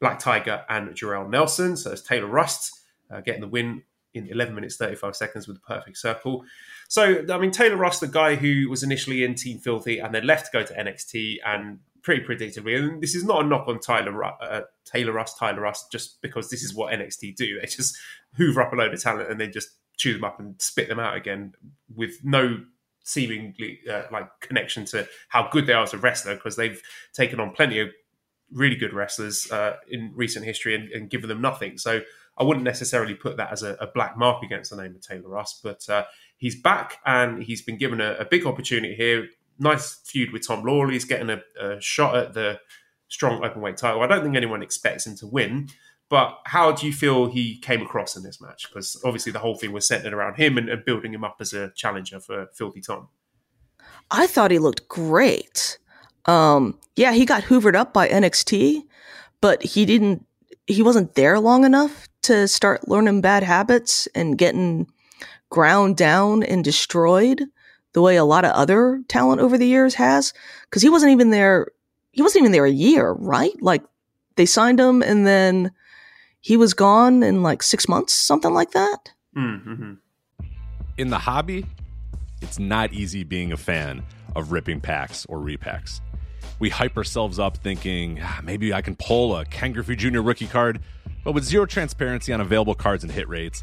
Black Tiger, and Jorel Nelson. So it's Taylor Rust uh, getting the win in 11 minutes 35 seconds with the perfect circle. So, I mean, Taylor Rust, the guy who was initially in Team Filthy and then left to go to NXT and pretty predictably, and this is not a knock on Tyler uh, Taylor Rust, Tyler Rust, just because this is what NXT do. They just hoover up a load of talent and then just chew them up and spit them out again with no seemingly uh, like connection to how good they are as a wrestler because they've taken on plenty of really good wrestlers uh, in recent history and, and, given them nothing. So I wouldn't necessarily put that as a, a black mark against the name of Taylor Rust, but uh, he's back and he's been given a, a, big opportunity here. Nice feud with Tom Lawler. He's getting a, a shot at the strong openweight title. I don't think anyone expects him to win, but how do you feel he came across in this match? Because obviously the whole thing was centered around him and, and building him up as a challenger for Filthy Tom. I thought he looked great. Um, yeah, he got hoovered up by NXT, but he didn't. He wasn't there long enough to start learning bad habits and getting ground down and destroyed the way a lot of other talent over the years has because he wasn't even there he wasn't even there a year right? Like they signed him and then he was gone in like six months something like that? Mm-hmm. in the hobby it's not easy being a fan of ripping packs or repacks. We hype ourselves up thinking ah, maybe i can pull a ken griffey jr rookie card but with zero transparency on available cards and hit rates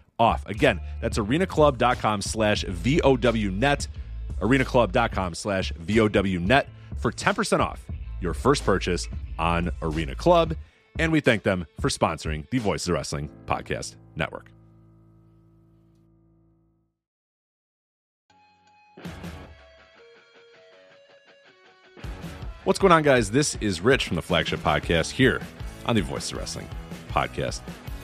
off. Again, that's arenaclub.com slash VOWnet, arenaclub.com slash VOWnet for 10% off your first purchase on Arena Club. And we thank them for sponsoring the Voices of Wrestling Podcast Network. What's going on, guys? This is Rich from the flagship podcast here on the Voice of Wrestling Podcast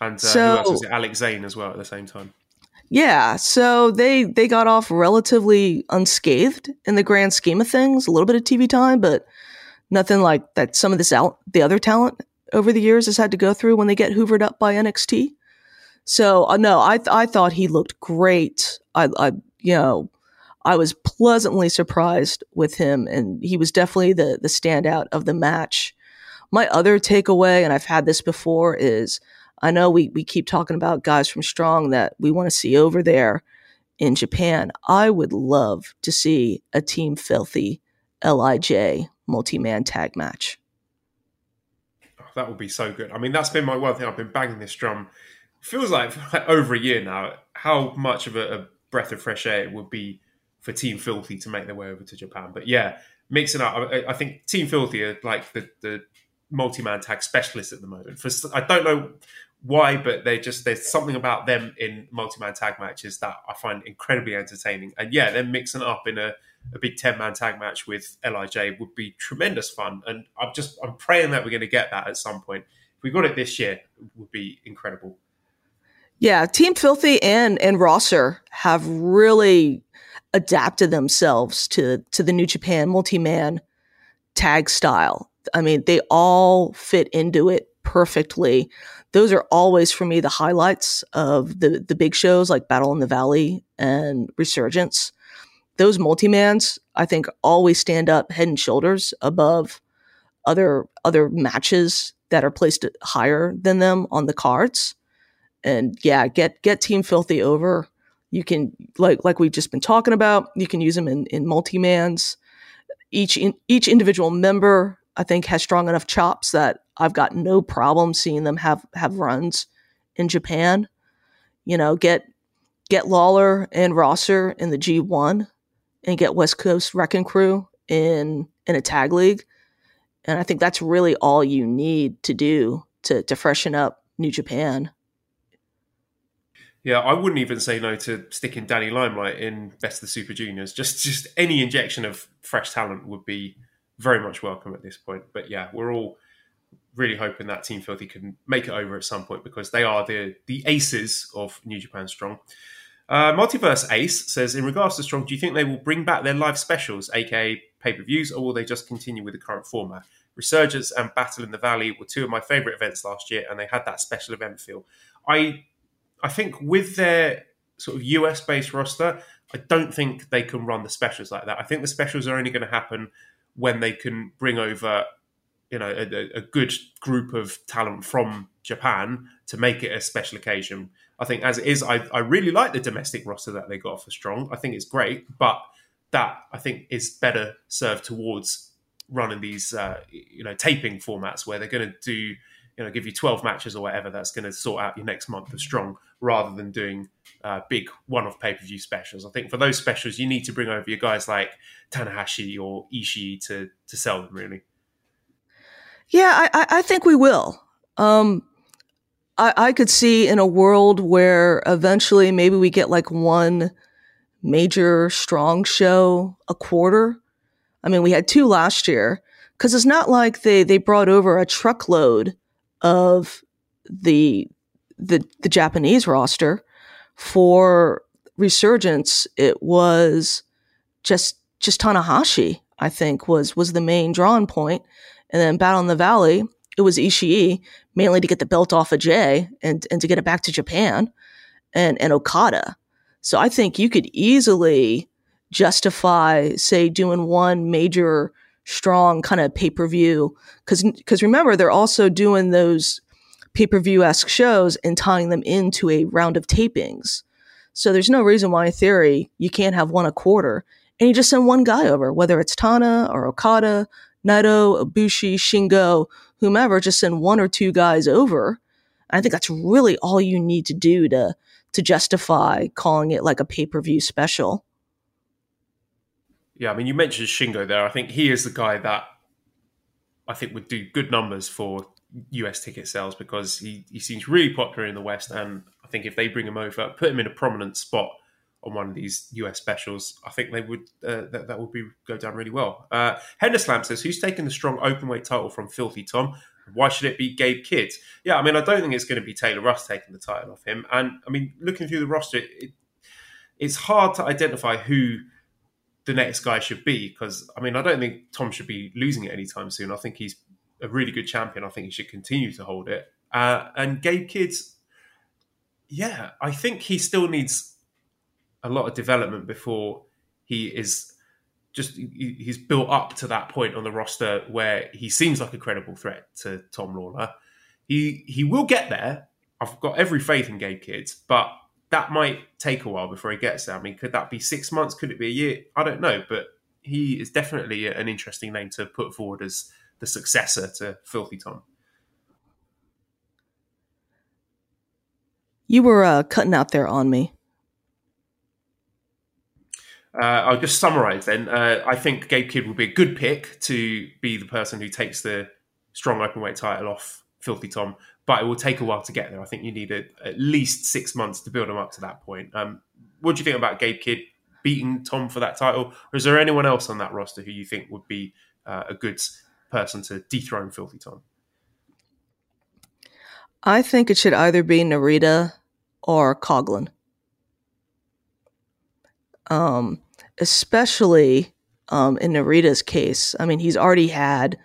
And uh, So- who else was it? Alex Zayne as well at the same time. Yeah, so they they got off relatively unscathed in the grand scheme of things. A little bit of TV time, but nothing like that. Some of this out the other talent over the years has had to go through when they get hoovered up by NXT. So uh, no, I th- I thought he looked great. I, I you know I was pleasantly surprised with him, and he was definitely the the standout of the match. My other takeaway, and I've had this before, is I know we, we keep talking about guys from Strong that we want to see over there in Japan. I would love to see a Team Filthy LIJ multi man tag match. Oh, that would be so good. I mean, that's been my one thing. I've been banging this drum. Feels like, like over a year now. How much of a, a breath of fresh air it would be for Team Filthy to make their way over to Japan. But yeah, mixing up. I, I think Team Filthy are like the, the multi-man tag specialists at the moment. For I don't know why, but they just there's something about them in multi-man tag matches that I find incredibly entertaining. And yeah, them mixing up in a, a big ten-man tag match with Lij would be tremendous fun. And I'm just I'm praying that we're going to get that at some point. If we got it this year, it would be incredible. Yeah, Team Filthy and and Rosser have really adapted themselves to to the New Japan multi-man tag style. I mean, they all fit into it perfectly. Those are always for me the highlights of the the big shows like Battle in the Valley and Resurgence. Those multi-mans, I think, always stand up head and shoulders above other other matches that are placed higher than them on the cards. And yeah, get get Team Filthy over. You can like like we've just been talking about. You can use them in in multi-mans. Each in, each individual member I think has strong enough chops that I've got no problem seeing them have have runs in Japan. You know, get get Lawler and Rosser in the G1 and get West Coast Wrecking Crew in in a tag league. And I think that's really all you need to do to to freshen up New Japan. Yeah, I wouldn't even say no to sticking Danny Limelight in Best of the Super Juniors. Just just any injection of fresh talent would be very much welcome at this point. But yeah, we're all really hoping that Team Filthy can make it over at some point because they are the the aces of New Japan Strong. Uh, Multiverse Ace says, in regards to Strong, do you think they will bring back their live specials, aka pay per views, or will they just continue with the current format? Resurgence and Battle in the Valley were two of my favourite events last year, and they had that special event feel. I, I think with their sort of US based roster, I don't think they can run the specials like that. I think the specials are only going to happen when they can bring over you know a, a, good group of talent from Japan to make it a special occasion. I think as it is, I, I really like the domestic roster that they got for Strong. I think it's great, but that I think is better served towards running these uh, you know taping formats where they're going to do you know give you 12 matches or whatever that's going to sort out your next month of strong rather than doing uh, big one-off pay-per-view specials i think for those specials you need to bring over your guys like tanahashi or ishii to to sell them really yeah, I, I think we will. Um, I, I could see in a world where eventually maybe we get like one major strong show a quarter. I mean, we had two last year because it's not like they they brought over a truckload of the the the Japanese roster for resurgence. It was just just Tanahashi. I think was was the main drawing point, and then Battle in the Valley, it was Ishii, mainly to get the belt off of Jay and, and to get it back to Japan and, and Okada. So I think you could easily justify, say, doing one major strong kind of pay per view. Because remember, they're also doing those pay per view esque shows and tying them into a round of tapings. So there's no reason why, in theory, you can't have one a quarter and you just send one guy over, whether it's Tana or Okada Naito, Ibushi, Shingo, whomever, just send one or two guys over. I think that's really all you need to do to to justify calling it like a pay per view special. Yeah, I mean, you mentioned Shingo there. I think he is the guy that I think would do good numbers for US ticket sales because he, he seems really popular in the West. And I think if they bring him over, put him in a prominent spot on one of these US specials, I think they would uh, that, that would be go down really well. Uh, Henderslam says, "Who's taking the strong openweight title from Filthy Tom? Why should it be Gabe Kidd?" Yeah, I mean, I don't think it's going to be Taylor Rust taking the title off him. And I mean, looking through the roster, it, it's hard to identify who the next guy should be because I mean, I don't think Tom should be losing it anytime soon. I think he's a really good champion. I think he should continue to hold it. Uh, and Gabe Kidd's, yeah, I think he still needs a lot of development before he is just he's built up to that point on the roster where he seems like a credible threat to Tom Lawler. He he will get there. I've got every faith in Gabe Kids, but that might take a while before he gets there. I mean, could that be six months? Could it be a year? I don't know, but he is definitely an interesting name to put forward as the successor to Filthy Tom. You were uh, cutting out there on me. Uh, I'll just summarise then. Uh, I think Gabe Kidd will be a good pick to be the person who takes the strong openweight title off Filthy Tom, but it will take a while to get there. I think you need a, at least six months to build him up to that point. Um, what do you think about Gabe Kidd beating Tom for that title, or is there anyone else on that roster who you think would be uh, a good person to dethrone Filthy Tom? I think it should either be Narita or Coughlin. Um, especially um, in Narita's case. I mean, he's already had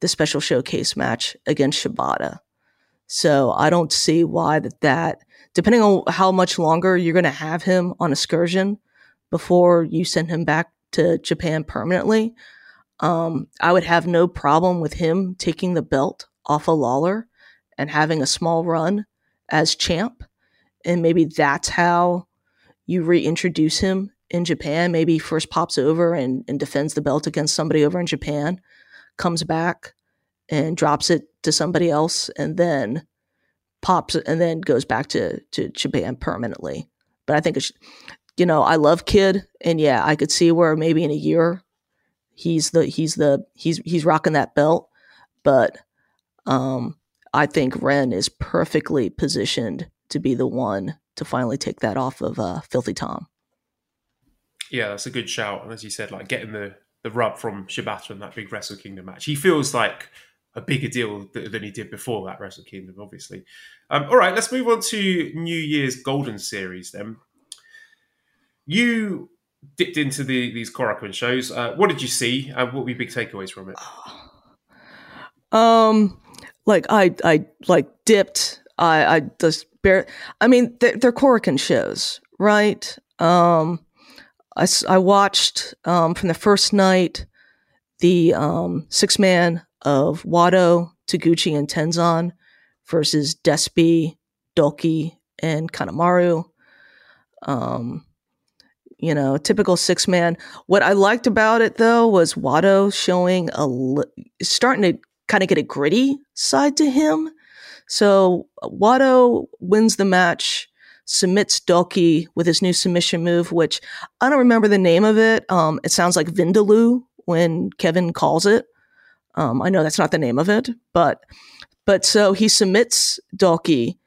the special showcase match against Shibata. So I don't see why that that depending on how much longer you're going to have him on excursion before you send him back to Japan permanently, um, I would have no problem with him taking the belt off of Lawler and having a small run as champ. And maybe that's how you reintroduce him in Japan. Maybe first pops over and, and defends the belt against somebody over in Japan, comes back and drops it to somebody else, and then pops and then goes back to, to Japan permanently. But I think it's, you know, I love Kidd, and yeah, I could see where maybe in a year he's the he's the he's he's rocking that belt, but um, I think Ren is perfectly positioned to be the one to finally take that off of uh, Filthy Tom. Yeah, that's a good shout. And as you said, like getting the the rub from Shibata in that big Wrestle Kingdom match, he feels like a bigger deal th- than he did before that Wrestle Kingdom, obviously. Um, all right, let's move on to New Year's Golden Series then. You dipped into the, these Korakuen shows. Uh, what did you see? Uh, what were your big takeaways from it? Um, like I, I like dipped. I, I just bare. I mean, they're, they're Korakuen shows, right? Um, I, I watched um, from the first night the um, six man of Wato, Taguchi, and Tenzan versus Despi, Douki, and Kanemaru. Um, you know, typical six man. What I liked about it though was Wato showing a li- starting to kind of get a gritty side to him. So Wato wins the match, submits Douki with his new submission move, which I don't remember the name of it. Um, it sounds like Vindaloo when Kevin calls it. Um, I know that's not the name of it, but but so he submits Douki,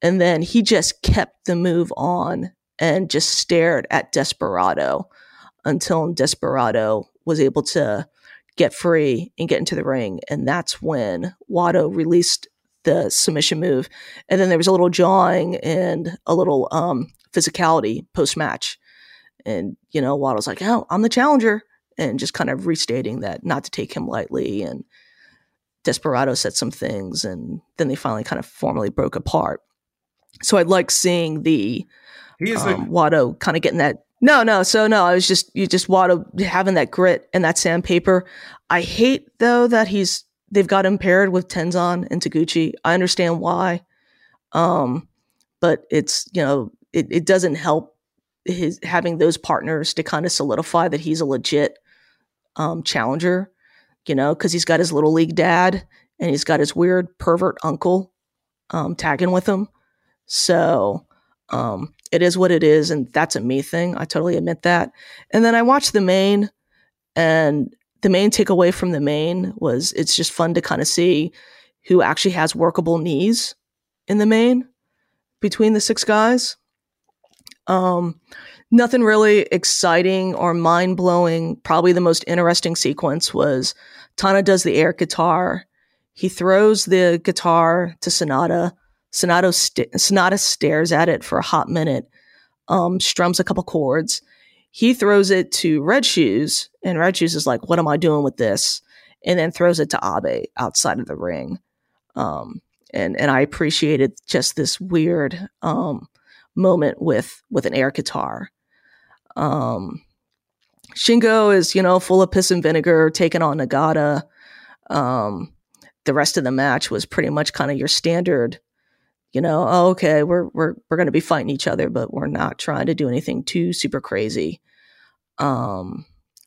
and then he just kept the move on and just stared at Desperado until Desperado was able to get free and get into the ring. And that's when Wato released the submission move. And then there was a little jawing and a little um, physicality post match. And, you know, Wato's like, oh, I'm the challenger. And just kind of restating that not to take him lightly. And Desperado said some things. And then they finally kind of formally broke apart. So I'd like seeing the He is um, the Wato kind of getting that. No, no. So no, I was just you just Wato having that grit and that sandpaper. I hate though that he's they've got him paired with Tenzan and Taguchi. I understand why, um, but it's you know it, it doesn't help his having those partners to kind of solidify that he's a legit um, challenger. You know, because he's got his little league dad and he's got his weird pervert uncle um, tagging with him. So um, it is what it is, and that's a me thing. I totally admit that. And then I watched the main, and the main takeaway from the main was it's just fun to kind of see who actually has workable knees in the main between the six guys. Um, nothing really exciting or mind blowing. Probably the most interesting sequence was Tana does the air guitar. He throws the guitar to Sonata. Sanada, st- Sanada stares at it for a hot minute, um, strums a couple chords. He throws it to Red Shoes, and Shoes is like, What am I doing with this? And then throws it to Abe outside of the ring. Um, and and I appreciated just this weird um, moment with with an air guitar. Um, Shingo is you know full of piss and vinegar, taking on Nagata. Um, the rest of the match was pretty much kind of your standard. You know, oh, okay, we're we're we're going to be fighting each other, but we're not trying to do anything too super crazy. Um,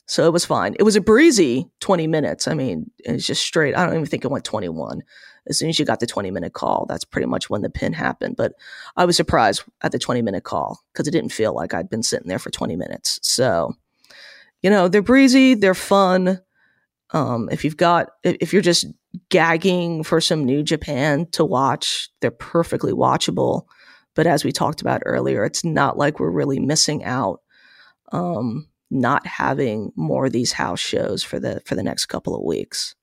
so it was fine. It was a breezy 20 minutes. I mean, it's just straight. I don't even think it went 21 as soon as you got the 20 minute call, that's pretty much when the pin happened. But I was surprised at the 20 minute call because it didn't feel like I'd been sitting there for 20 minutes. So, you know, they're breezy, they're fun. Um, if you've got, if you're just gagging for some new Japan to watch, they're perfectly watchable. But as we talked about earlier, it's not like we're really missing out. Um, not having more of these house shows for the for the next couple of weeks.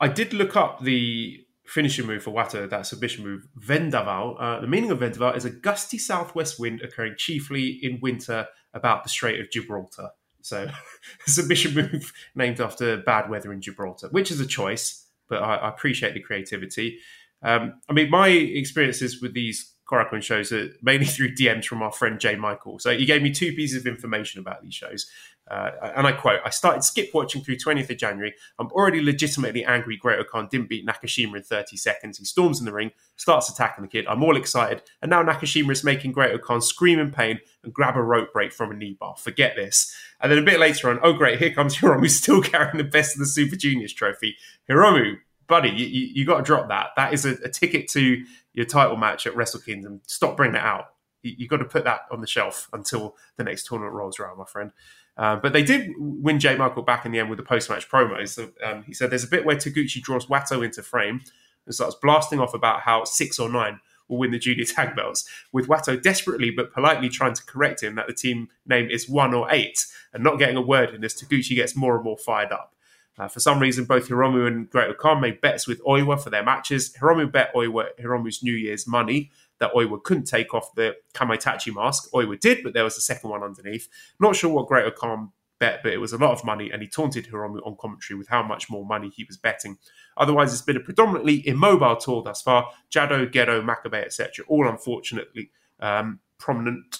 I did look up the finishing move for Wato, that submission move, Vendaval. Uh, the meaning of Vendaval is a gusty southwest wind occurring chiefly in winter about the Strait of Gibraltar. So, submission move named after bad weather in Gibraltar, which is a choice, but I, I appreciate the creativity. Um, I mean, my experiences with these Korakuen shows are mainly through DMs from our friend Jay Michael. So he gave me two pieces of information about these shows. Uh, and I quote, I started skip watching through 20th of January. I'm already legitimately angry Great-O-Khan didn't beat Nakashima in 30 seconds. He storms in the ring, starts attacking the kid. I'm all excited. And now Nakashima is making Great-O-Khan scream in pain and grab a rope break from a knee bar. Forget this. And then a bit later on, oh great, here comes Hiromu still carrying the best of the Super Juniors trophy. Hiromu, buddy, you, you, you got to drop that. That is a, a, ticket to your title match at Wrestle Kingdom. Stop bringing it out. You, you got to put that on the shelf until the next tournament rolls around, my friend. Um, but they did win Jay Michael back in the end with the post match promos. So, um, he said there's a bit where Taguchi draws Wato into frame and starts blasting off about how six or nine will win the junior tag belts, with Wato desperately but politely trying to correct him that the team name is one or eight and not getting a word in as Taguchi gets more and more fired up. Uh, for some reason, both Hiromu and Great-O-Khan made bets with Oiwa for their matches. Hiromu bet Oiwa Hiromu's New Year's money, that Oiwa couldn't take off the Kamaitachi mask. Oiwa did, but there was a second one underneath. Not sure what Great-O-Khan bet, but it was a lot of money, and he taunted Hiromu on commentary with how much more money he was betting. Otherwise, it's been a predominantly immobile tour thus far. Jado, Gedo, Makabe, etc., all unfortunately um, prominent.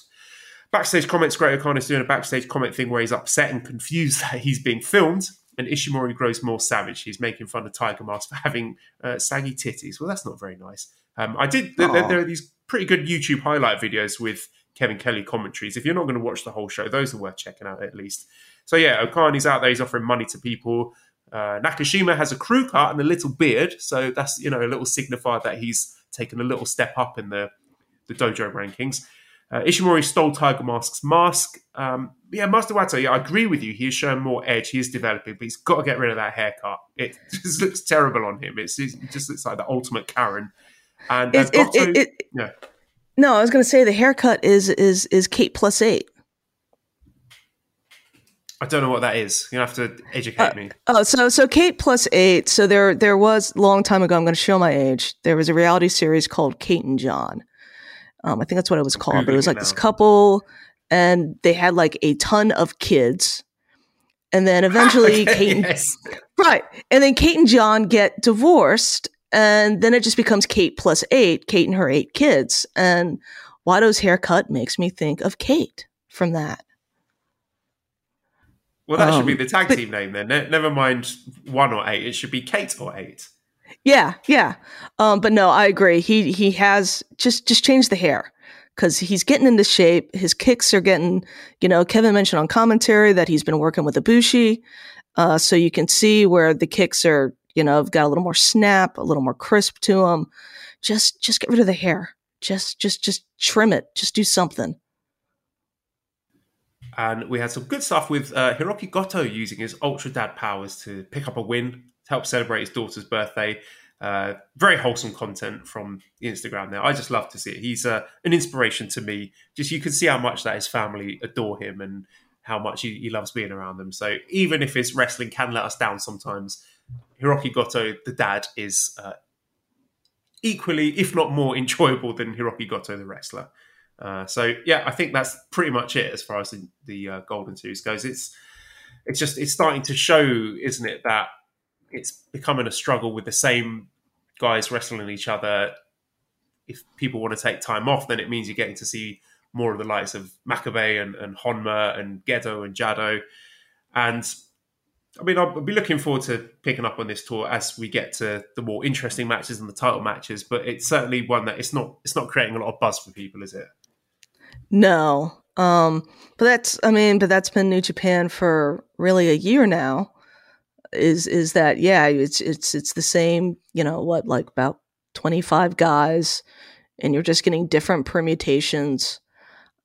Backstage comments, Great-O-Khan is doing a backstage comment thing where he's upset and confused that he's being filmed and Ishimori grows more savage. He's making fun of Tiger Mask for having uh, saggy titties. Well, that's not very nice. Um, I did. There, there, are these pretty good YouTube highlight videos with Kevin Kelly commentaries. If you're not going to watch the whole show, those are worth checking out at least. So yeah, O-Khan out there. He's offering money to people. Uh, Nakashima has a crew cut and a little beard, so that's you know a little signifier that he's taken a little step up in the the dojo rankings. Uh, Ishimori stole Tiger Mask's mask. Um, yeah, Master Wato, yeah, I agree with you. He is showing more edge. He is developing, but he's got to get rid of that haircut. It just looks terrible on him. It's, it just looks like the ultimate Karen. And uh, Goto, it, it, yeah. No, I was going to say the haircut is is is Kate plus eight. I don't know what that is. You have to educate uh, me. Oh, so so Kate plus eight. So there there was a long time ago. I'm going to show my age. There was a reality series called Kate and John. Um, I think that's what it was called. But it was like this couple, and they had like a ton of kids. And then eventually, okay, Kate and, yes. right, and then Kate and John get divorced, and then it just becomes Kate plus eight, Kate and her eight kids. And Wato's haircut makes me think of Kate from that. Well, that um, should be um, the tag but, team name then. never mind one or eight. It should be Kate or eight. Yeah, yeah. Um, but no, I agree. He he has just just changed the hair because he's getting into shape. His kicks are getting, you know, Kevin mentioned on commentary that he's been working with Ibushi. Uh, so you can see where the kicks are, you know, got a little more snap, a little more crisp to them. Just just get rid of the hair. Just just just trim it. Just do something. And we had some good stuff with uh, Hiroki Goto using his Ultra Dad powers to pick up a win help celebrate his daughter's birthday. Uh, very wholesome content from Instagram there. I just love to see it. He's uh, an inspiration to me. Just you can see how much that his family adore him and how much he, he loves being around them. So even if his wrestling can let us down sometimes, Hiroki Goto, the dad, is uh, equally, if not more, enjoyable than Hiroki Goto, the wrestler. Uh, so yeah, I think that's pretty much it as far as the, the uh, Golden Series goes. It's it's just it's starting to show, isn't it, that it's becoming a struggle with the same guys wrestling each other. If people want to take time off, then it means you're getting to see more of the likes of Makabe and, and Honma and Gedo and Jado. And I mean, I'll be looking forward to picking up on this tour as we get to the more interesting matches and the title matches. But it's certainly one that it's not it's not creating a lot of buzz for people, is it? No, um, but that's I mean, but that's been New Japan for really a year now. Is is that yeah? It's it's it's the same. You know what? Like about twenty five guys, and you're just getting different permutations.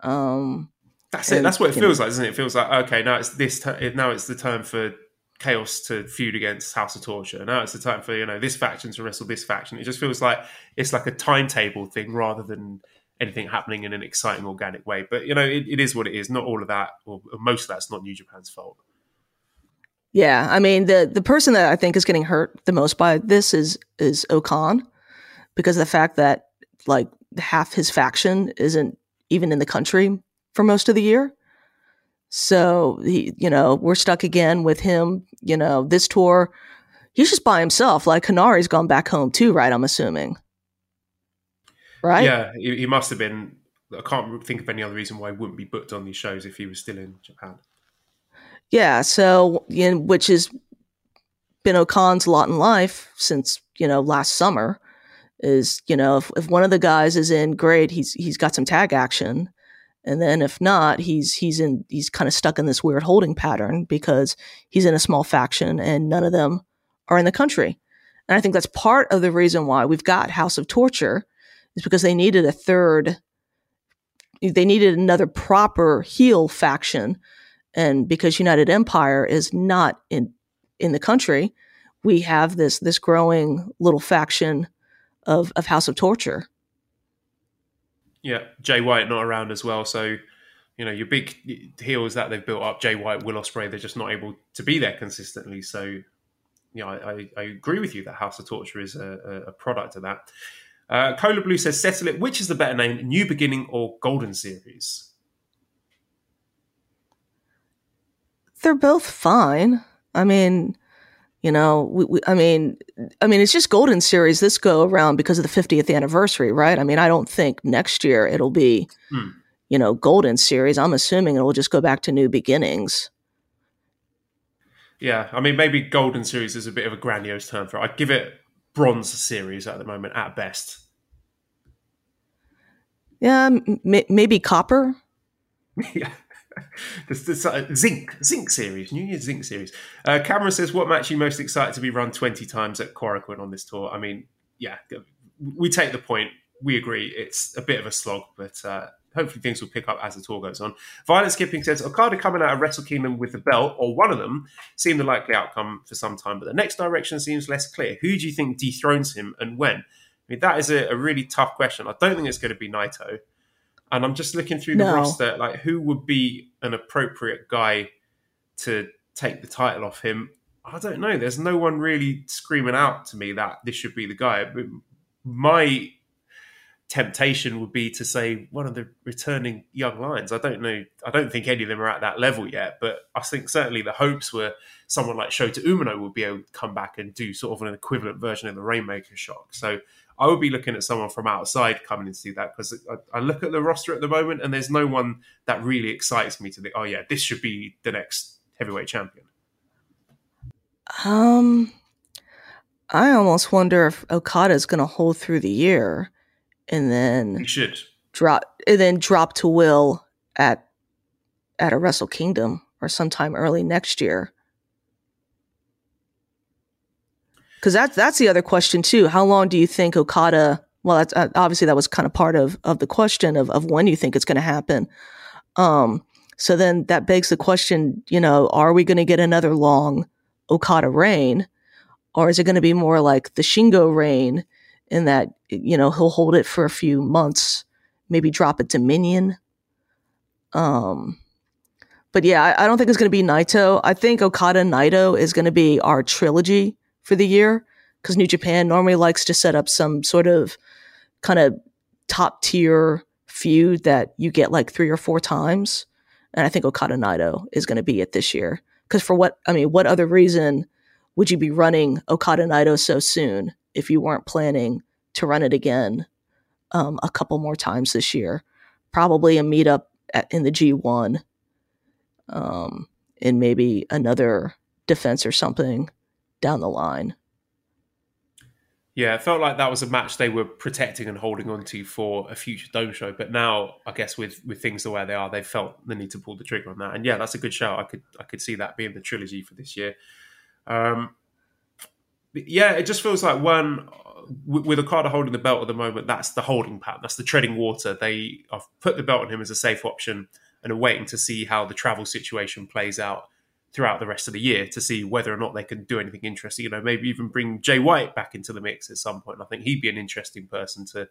Um, that's it. That's what it feels like, isn't it? It feels like okay, now it's this. T- now it's the time for chaos to feud against House of Torture. Now it's the time for you know this faction to wrestle this faction. It just feels like it's like a timetable thing rather than anything happening in an exciting organic way. But you know, it, it is what it is. Not all of that, or most of that's not New Japan's fault. Yeah, I mean the the person that I think is getting hurt the most by this is is O-Khan because of the fact that like half his faction isn't even in the country for most of the year. So he, you know, we're stuck again with him. You know, this tour, he's just by himself. Like Henare's gone back home too, right? I'm assuming, right? Yeah, he, he must have been. I can't think of any other reason why he wouldn't be booked on these shows if he was still in Japan. Yeah, so you know, which has been O-Khan's lot in life since you know last summer. Is you know if, if one of the guys is in, great. He's he's got some tag action and then if not, he's he's in he's kind of stuck in this weird holding pattern because he's in a small faction and none of them are in the country. And I think that's part of the reason why we've got House of Torture is because they needed a third they needed another proper heel faction and because United Empire is not in in the country, we have this this growing little faction of of House of Torture. Yeah, Jay White not around as well. So, you know, your big heels that they've built up, Jay White, Will Ospreay, they're just not able to be there consistently. So, yeah, I, I, I agree with you that House of Torture is a, a product of that. Uh, Cola Blue says, settle it. Which is the better name, New Beginning or Golden Series? They're both fine. I mean, you know, we, we, I mean, I mean, it's just Golden Series this go around because of the 50th anniversary, right? I mean, I don't think next year it'll be, hmm. you know, Golden Series. I'm assuming it'll just go back to new beginnings. Yeah, I mean, maybe Golden Series is a bit of a grandiose term for it. I'd give it Bronze Series at the moment, at best. Yeah, m- maybe Copper. yeah. this, this uh, Zinc Zinc series, New Year's Zinc series. Uh, Cameron says, "What match are you most excited to be run twenty times at Korakuen on this tour?" I mean, yeah, we take the point. We agree it's a bit of a slog, but uh, hopefully things will pick up as the tour goes on. Violent Skipping says Okada coming out of Wrestle Kingdom with the belt, or one of them, seemed the likely outcome for some time, but the next direction seems less clear. Who do you think dethrones him and when? I mean, that is a, a really tough question. I don't think it's going to be Naito. And I'm just looking through the no. roster, like who would be an appropriate guy to take the title off him? I don't know. There's no one really screaming out to me that this should be the guy. But my temptation would be to say one of the returning young lions. I don't know. I don't think any of them are at that level yet, but I think certainly the hopes were someone like Shota Umino would be able to come back and do sort of an equivalent version of the Rainmaker shock. So I would be looking at someone from outside coming in to do that because I, I, look at the roster at the moment and there's no one that really excites me to think, oh yeah, this should be the next heavyweight champion. Um, I almost wonder if Okada is going to hold through the year and then he should drop and then drop to Will at at a Wrestle Kingdom or sometime early next year. Because that's that's the other question too. How long do you think Okada? Well, that's uh, obviously that was kind of part of of the question of of when you think it's going to happen. Um, so then that begs the question, you know, are we going to get another long Okada reign? or is it going to be more like the Shingo reign in that you know he'll hold it for a few months, maybe drop it to Minion. Um, but yeah, I, I don't think it's going to be Naito. I think Okada Naito is going to be our trilogy for the year because New Japan normally likes to set up some sort of kind of top tier feud that you get like three or four times. And I think Okada Naito is going to be it this year. Because for what, I mean, what other reason would you be running Okada Naito so soon if you weren't planning to run it again um, a couple more times this year? Probably a meetup at, in the G1 um, and maybe another defense or something down the line. Yeah, it felt like that was a match they were protecting and holding on to for a future Dome show. But now, I guess with with things the way they are, they felt the need to pull the trigger on that. And yeah, that's a good shout. I could I could see that being the trilogy for this year. Um, yeah, it just feels like one with a Okada holding the belt at the moment. That's the holding pattern. That's the treading water. They have put the belt on him as a safe option and are waiting to see how the travel situation plays out throughout the rest of the year to see whether or not they can do anything interesting. You know, maybe even bring Jay White back into the mix at some point. I think he'd be an interesting person to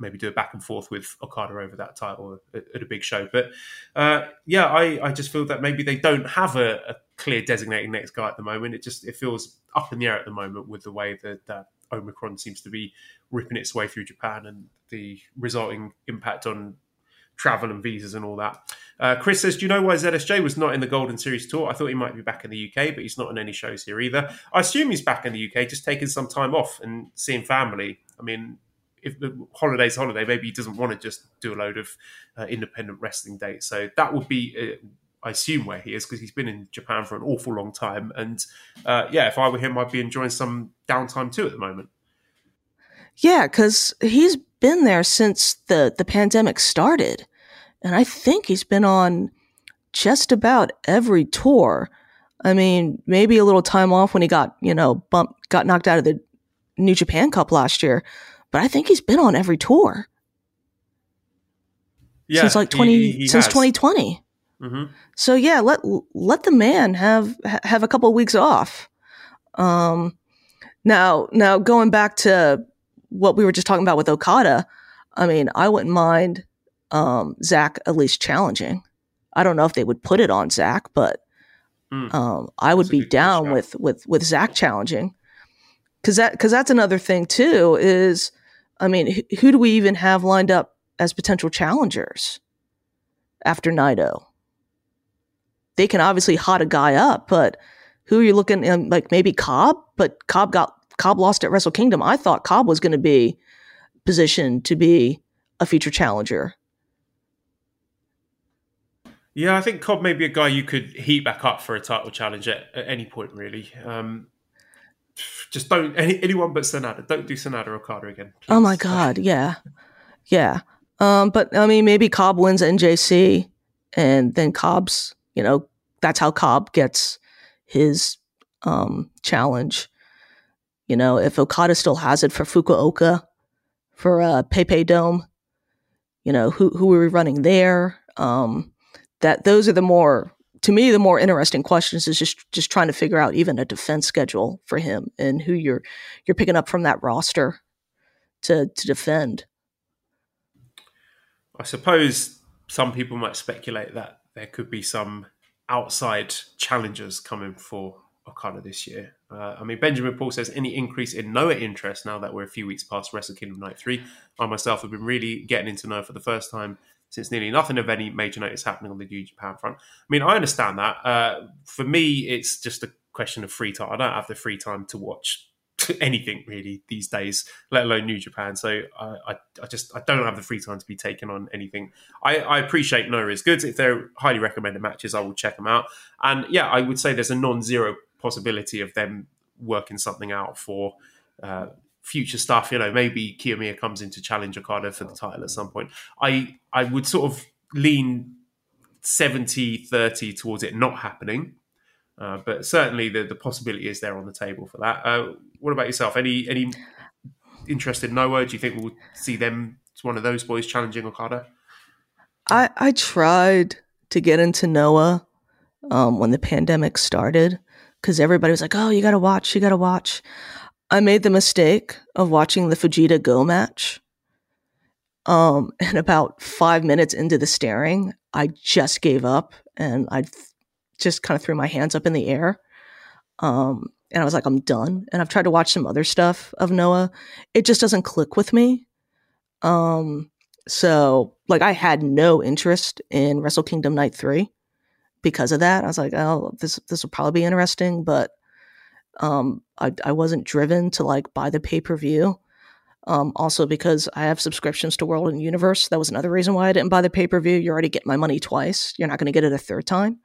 maybe do a back and forth with Okada over that title at, at a big show. But uh, yeah, I, I just feel that maybe they don't have a, a, clear designating next guy at the moment. It just it feels up in the air at the moment with the way that, that Omicron seems to be ripping its way through Japan and the resulting impact on travel and visas and all that. Uh, Chris says, Do you know why ZSJ was not in the Golden Series tour? I thought he might be back in the UK, but he's not in any shows here either. I assume he's back in the UK, just taking some time off and seeing family. I mean, if the holiday's holiday, maybe he doesn't want to just do a load of uh, independent wrestling dates. So that would be, uh, I assume, where he is because he's been in Japan for an awful long time. And uh, yeah, if I were him, I'd be enjoying some downtime too at the moment. Yeah, because he's been there since the the pandemic started, and I think he's been on just about every tour. I mean, maybe a little time off when he got you know bumped, got knocked out of the New Japan Cup last year, but I think he's been on every tour. Yeah, since like twenty he, he since twenty twenty. Mm-hmm. So yeah, let let the man have have a couple of weeks off. Um, now now going back to what we were just talking about with Okada, I mean, I wouldn't mind um, Zack at least challenging. I don't know if they would put it on Zack, but mm. um, I would be down with with with Zack challenging because that because that's another thing too. Is I mean, who, who do we even have lined up as potential challengers after Naito? They can obviously hot a guy up, but who are you looking at? Like maybe Cobb, but Cobb got Cobb lost at Wrestle Kingdom. I thought Cobb was going to be positioned to be a future challenger. Yeah, I think Cobb may be a guy you could heat back up for a title challenge at, at any point, really. Um, just don't any, anyone but Sanada. Don't do Sanada Okada again. Please. Oh my god, yeah, yeah. Um, but I mean, maybe Cobb wins NJC, and then Cobb's, you know, that's how Cobb gets his um challenge. You know, if Okada still has it for Fukuoka, for uh, PayPay Dome, you know, who who are we running there? Um, that those are the more to me the more interesting questions is just just trying to figure out even a defense schedule for him and who you're you're picking up from that roster to to defend. I suppose some people might speculate that there could be some outside challengers coming for Okada this year. Uh, I mean, Benjamin Paul says any increase in Noah interest now that we're a few weeks past Wrestle Kingdom Night 3. I myself have been really getting into Noah for the first time since nearly nothing of any major notice happening on the New Japan front. I mean, I understand that. Uh, for me, it's just a question of free time. I don't have the free time to watch anything really these days, let alone New Japan. So I, I, I, just I don't have the free time to be taken on anything. I, I appreciate Noah is good. If they're highly recommended matches, I will check them out. And yeah, I would say there's a non-zero possibility of them working something out for uh, future stuff. You know, maybe Kiyomiya comes in to challenge Okada for the title at some point. I I would sort of lean 70-30 towards it not happening. Uh, but certainly the, the possibility is there on the table for that. Uh, what about yourself? Any any interest in Noah? Do you think we'll see them as one of those boys challenging Okada? I I tried to get into Noah um, when the pandemic started because everybody was like, "Oh, you got to watch, you got to watch." I made the mistake of watching the Fujita Go match. Um, and about five minutes into the staring, I just gave up and I just kind of threw my hands up in the air. Um, and I was like, I'm done. And I've tried to watch some other stuff of Noah. It just doesn't click with me. Um, so like I had no interest in Wrestle Kingdom Night 3 because of that. I was like, oh, this this will probably be interesting, but um, I, I wasn't driven to like buy the pay per view. Um, also because I have subscriptions to World and Universe. That was another reason why I didn't buy the pay per view. You already get my money twice. You're not going to get it a third time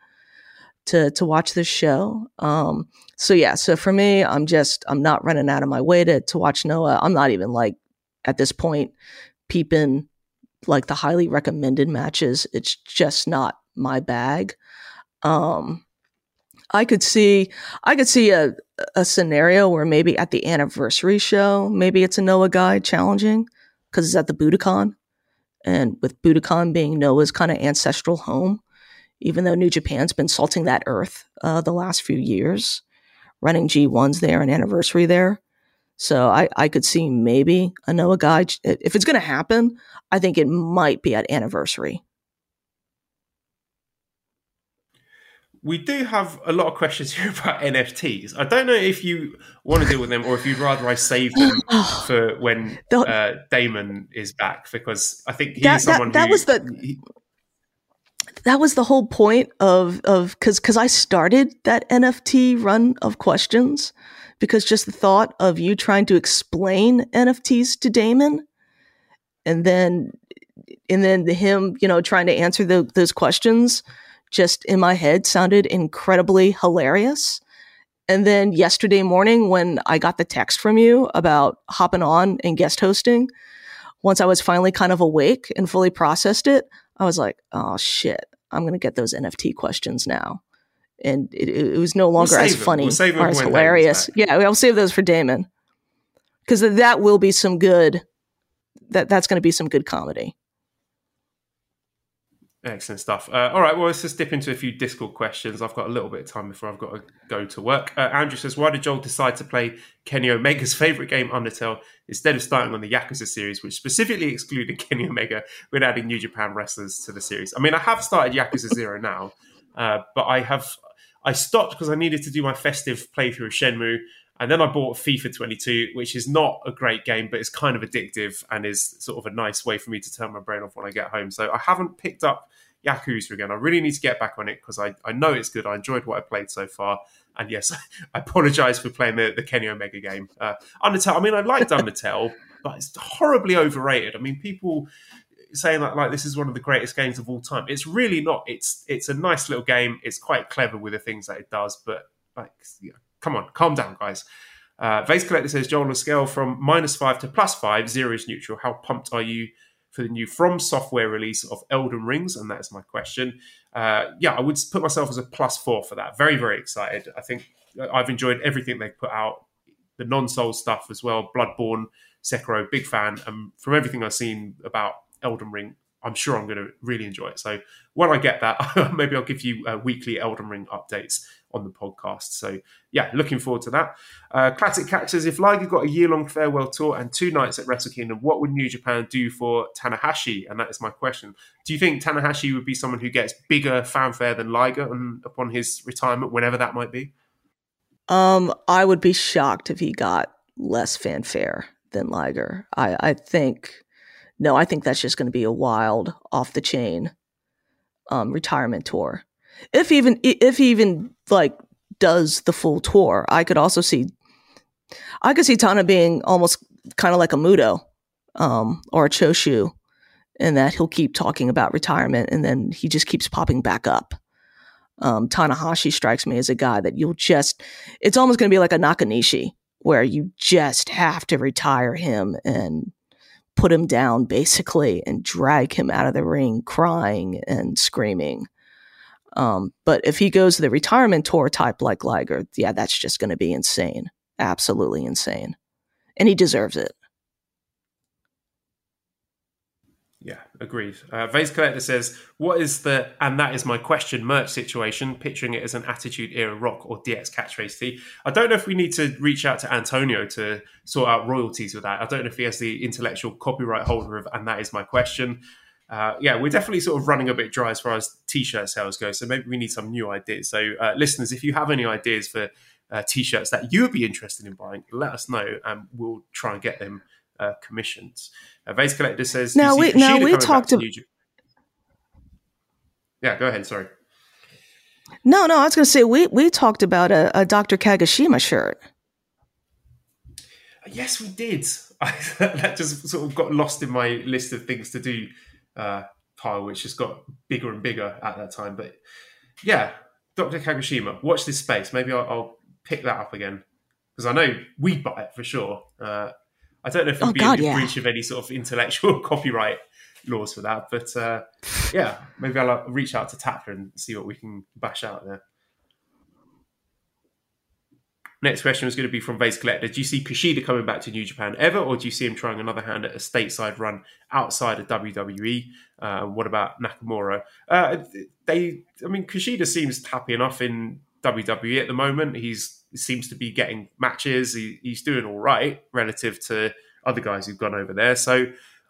to to watch this show. Um, so yeah, so for me, I'm just I'm not running out of my way to to watch Noah. I'm not even like at this point peeping like the highly recommended matches. It's just not my bag. Um, I could see I could see a a scenario where maybe at the anniversary show, maybe it's a Noah guy challenging because it's at the Budokan, and with Budokan being Noah's kind of ancestral home, even though New Japan's been salting that earth uh, the last few years, running G1s there and anniversary there. So I, I could see maybe a Noah guy. If it's going to happen, I think it might be at anniversary. We do have a lot of questions here about NFTs. I don't know if you want to deal with them or if you'd rather I save them for when uh, Damon is back because I think he's that, someone that, that who, was the he, that was the whole point of of because because I started that NFT run of questions because just the thought of you trying to explain NFTs to Damon and then and then him you know trying to answer the, those questions just in my head sounded incredibly hilarious. And then yesterday morning, when I got the text from you about hopping on and guest hosting, once I was finally kind of awake and fully processed it, I was like, oh shit, I'm going to get those NFT questions now. And it, it was no longer we'll as funny we'll or as hilarious. Yeah, I'll save those for Damon. Because that will be some good, that, that's going to be some good comedy. Excellent stuff. Uh, all right, well, let's just dip into a few Discord questions. I've got a little bit of time before I've got to go to work. Uh, Andrew says, Why did Joel decide to play Kenny Omega's favourite game, Undertale, instead of starting on the Yakuza series, which specifically excluded Kenny Omega when adding New Japan wrestlers to the series? I mean, I have started Yakuza Zero now, uh, but I have I stopped because I needed to do my festive playthrough of Shenmue. And then I bought FIFA 22, which is not a great game, but it's kind of addictive and is sort of a nice way for me to turn my brain off when I get home. So I haven't picked up Yakuza again. I really need to get back on it because I, I know it's good. I enjoyed what I played so far. And yes, I apologize for playing the, the Kenny Omega game. Uh, Undertale, I mean, I liked Undertale, but it's horribly overrated. I mean, people saying that like this is one of the greatest games of all time. It's really not. It's it's a nice little game. It's quite clever with the things that it does, but like, come on, calm down, guys. Uh, Vase Collector says, Joel, on a scale from minus five to plus five, zero is neutral. How pumped are you for the new From Software release of Elden Rings? And that is my question. Uh, yeah, I would put myself as a plus four for that. Very, very excited. I think I've enjoyed everything they've put out, the non Soul stuff as well, Bloodborne, Sekiro, big fan. And from everything I've seen about Elden Ring, I'm sure I'm going to really enjoy it. So when I get that, maybe I'll give you uh, weekly Elden Ring updates on the podcast. So yeah, looking forward to that. Uh, Classic Cat says, if Liger got a year-long farewell tour and two nights at Wrestle Kingdom, what would New Japan do for Tanahashi? And that is my question. Do you think Tanahashi would be someone who gets bigger fanfare than Liger on, upon his retirement, whenever that might be? Um, I would be shocked if he got less fanfare than Liger. I, I think no, I think that's just going to be a wild, off the chain um, retirement tour. If even if he even like does the full tour, I could also see I could see Tana being almost kind of like a Muto um, or a Choshu, in that he'll keep talking about retirement and then he just keeps popping back up. Um, Tanahashi strikes me as a guy that you'll just, it's almost going to be like a Nakanishi where you just have to retire him and put him down basically and drag him out of the ring crying and screaming. Um, but if he goes the retirement tour type like Liger, yeah, that's just going to be insane. Absolutely insane. And he deserves it. Yeah, agreed. Uh, Vase Collector says, "What is the and that is my question merch situation? Picturing it as an Attitude Era Rock or DX catchphrase tee. I don't know if we need to reach out to Antonio to sort out royalties with that. I don't know if he has the intellectual copyright holder of and that is my question. Uh, yeah, we're definitely sort of running a bit dry as far as t-shirt sales go. So maybe we need some new ideas. So uh, listeners, if you have any ideas for uh, t-shirts that you would be interested in buying, let us know, and we'll try and get them." uh, commissions. Uh, Vase Collector says, now we now we talked about. yeah, go ahead. Sorry. No, no, I was going to say we we talked about a, a Dr. Kagoshima shirt. Yes, we did. that just sort of got lost in my list of things to do uh, pile, which just got bigger and bigger at that time. But yeah, Dr. Kagoshima, watch this space. Maybe I'll, I'll pick that up again because I know we'd buy it for sure. Uh, I don't know if it'd oh, be God, in yeah. breach of any sort of intellectual copyright laws for that, but uh, yeah, maybe I'll uh, reach out to Tapper and see what we can bash out there. Next question was going to be from Vase Collector. Do you see Kushida coming back to New Japan ever, or do you see him trying another hand at a stateside run outside of WWE? Uh, what about Nakamura? Uh, they, I mean, Kushida seems happy enough in WWE at the moment. He's seems to be getting matches. He, he's doing all right relative to other guys who've gone over there. So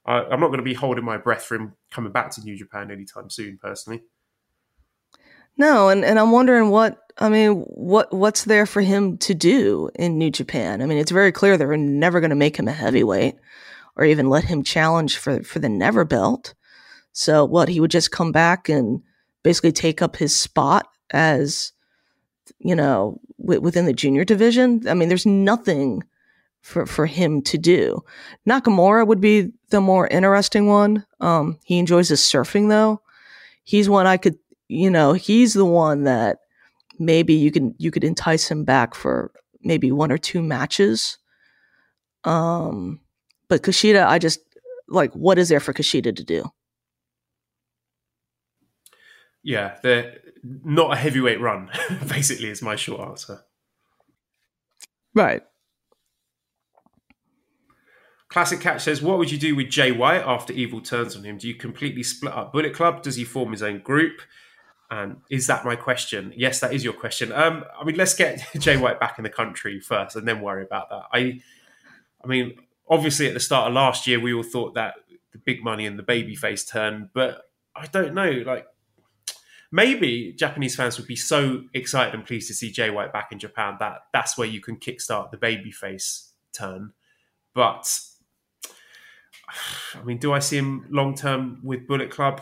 uh, I'm not going to be holding my breath for him coming back to New Japan anytime soon, personally. No, and, and I'm wondering what I mean, what what's there for him to do in New Japan? I mean, it's very clear they're never going to make him a heavyweight or even let him challenge for for the never belt. So what he would just come back and basically take up his spot as you know w- within the junior division. I mean, there's nothing for for him to do. Nakamura would be the more interesting one. Um, he enjoys his surfing though. He's one I could, you know, he's the one that maybe you can you could entice him back for maybe one or two matches. Um, but Kushida, I just like what is there for Kushida to do? Yeah, they're not a heavyweight run. basically, is my short answer. Right. Classic Catch says, "What would you do with Jay White after Evil turns on him? Do you completely split up Bullet Club? Does he form his own group? And is that my question? Yes, that is your question. Um, I mean, let's get Jay White back in the country first, and then worry about that. I, I mean, obviously at the start of last year, we all thought that the big money and the babyface turn, but I don't know. Like, maybe Japanese fans would be so excited and pleased to see Jay White back in Japan that that's where you can kickstart the babyface turn. But I mean, do I see him long term with Bullet Club?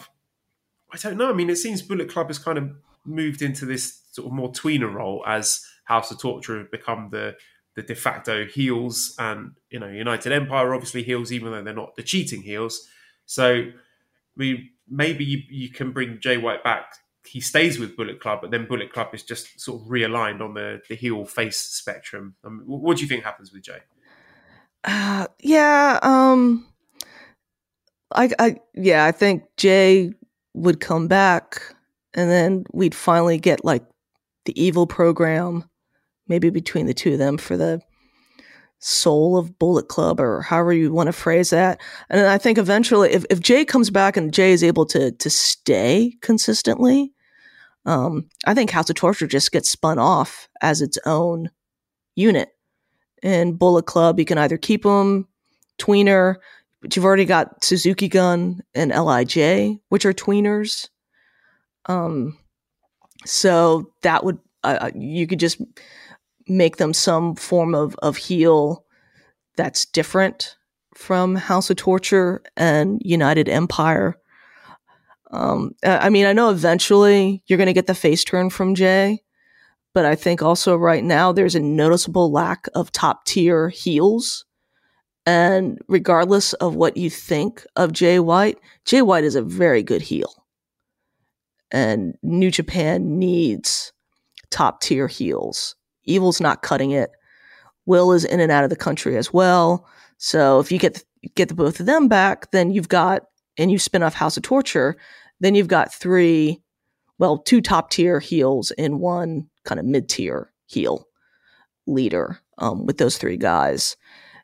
I don't know. I mean, it seems Bullet Club has kind of moved into this sort of more tweener role as House of Torture have become the the de facto heels, and you know, United Empire obviously heels, even though they're not the cheating heels. So, I mean, maybe you, you can bring Jay White back. He stays with Bullet Club, but then Bullet Club is just sort of realigned on the the heel face spectrum. I mean, what do you think happens with Jay? Uh, yeah, um, I, I, yeah, I think Jay would come back, and then we'd finally get like the evil program, maybe between the two of them for the soul of Bullet Club, or however you want to phrase that. And I think eventually, if, if Jay comes back and Jay is able to to stay consistently, um, I think House of Torture just gets spun off as its own unit. And Bullet Club, you can either keep them tweener, but you've already got Suzuki Gun and LIJ, which are tweeners. Um, so that would uh, you could just make them some form of of heel that's different from House of Torture and United Empire. Um, I mean, I know eventually you're going to get the face turn from Jay, but I think also right now there's a noticeable lack of top tier heels and regardless of what you think of Jay White, Jay White is a very good heel. And New Japan needs top tier heels. Evil's not cutting it. Will is in and out of the country as well. So if you get get the both of them back, then you've got and you spin off House of Torture, then you've got three, well, two top tier heels and one kind of mid tier heel leader um, with those three guys.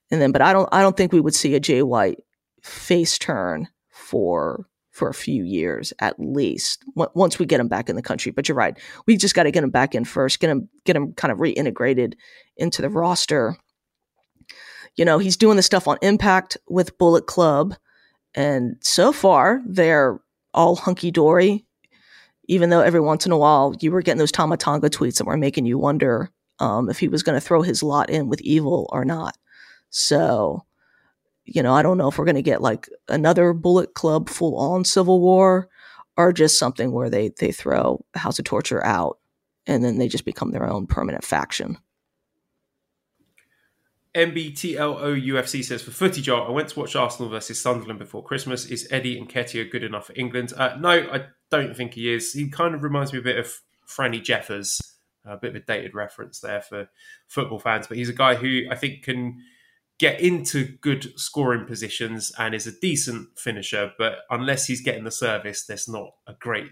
And then, but I don't, I don't think we would see a Jay White face turn for for a few years at least once we get him back in the country. But you're right, we just got to get him back in first, get him get him kind of reintegrated into the roster. You know, he's doing the stuff on Impact with Bullet Club, and so far they're all hunky dory. Even though every once in a while you were getting those Tama Tonga tweets that were making you wonder um, if he was going to throw his lot in with evil or not. So you know, I don't know if we're going to get like another Bullet Club full on Civil War or just something where they they throw House of Torture out and then they just become their own permanent faction. MBTLO UFC says for footy art, I went to watch Arsenal versus Sunderland before Christmas. Is Eddie and Nketiah good enough for England? Uh, no, I don't think he is. He kind of reminds me a bit of Franny Jeffers, a bit of a dated reference there for football fans, but he's a guy who I think can get into good scoring positions and is a decent finisher, but unless he's getting the service, there's not a great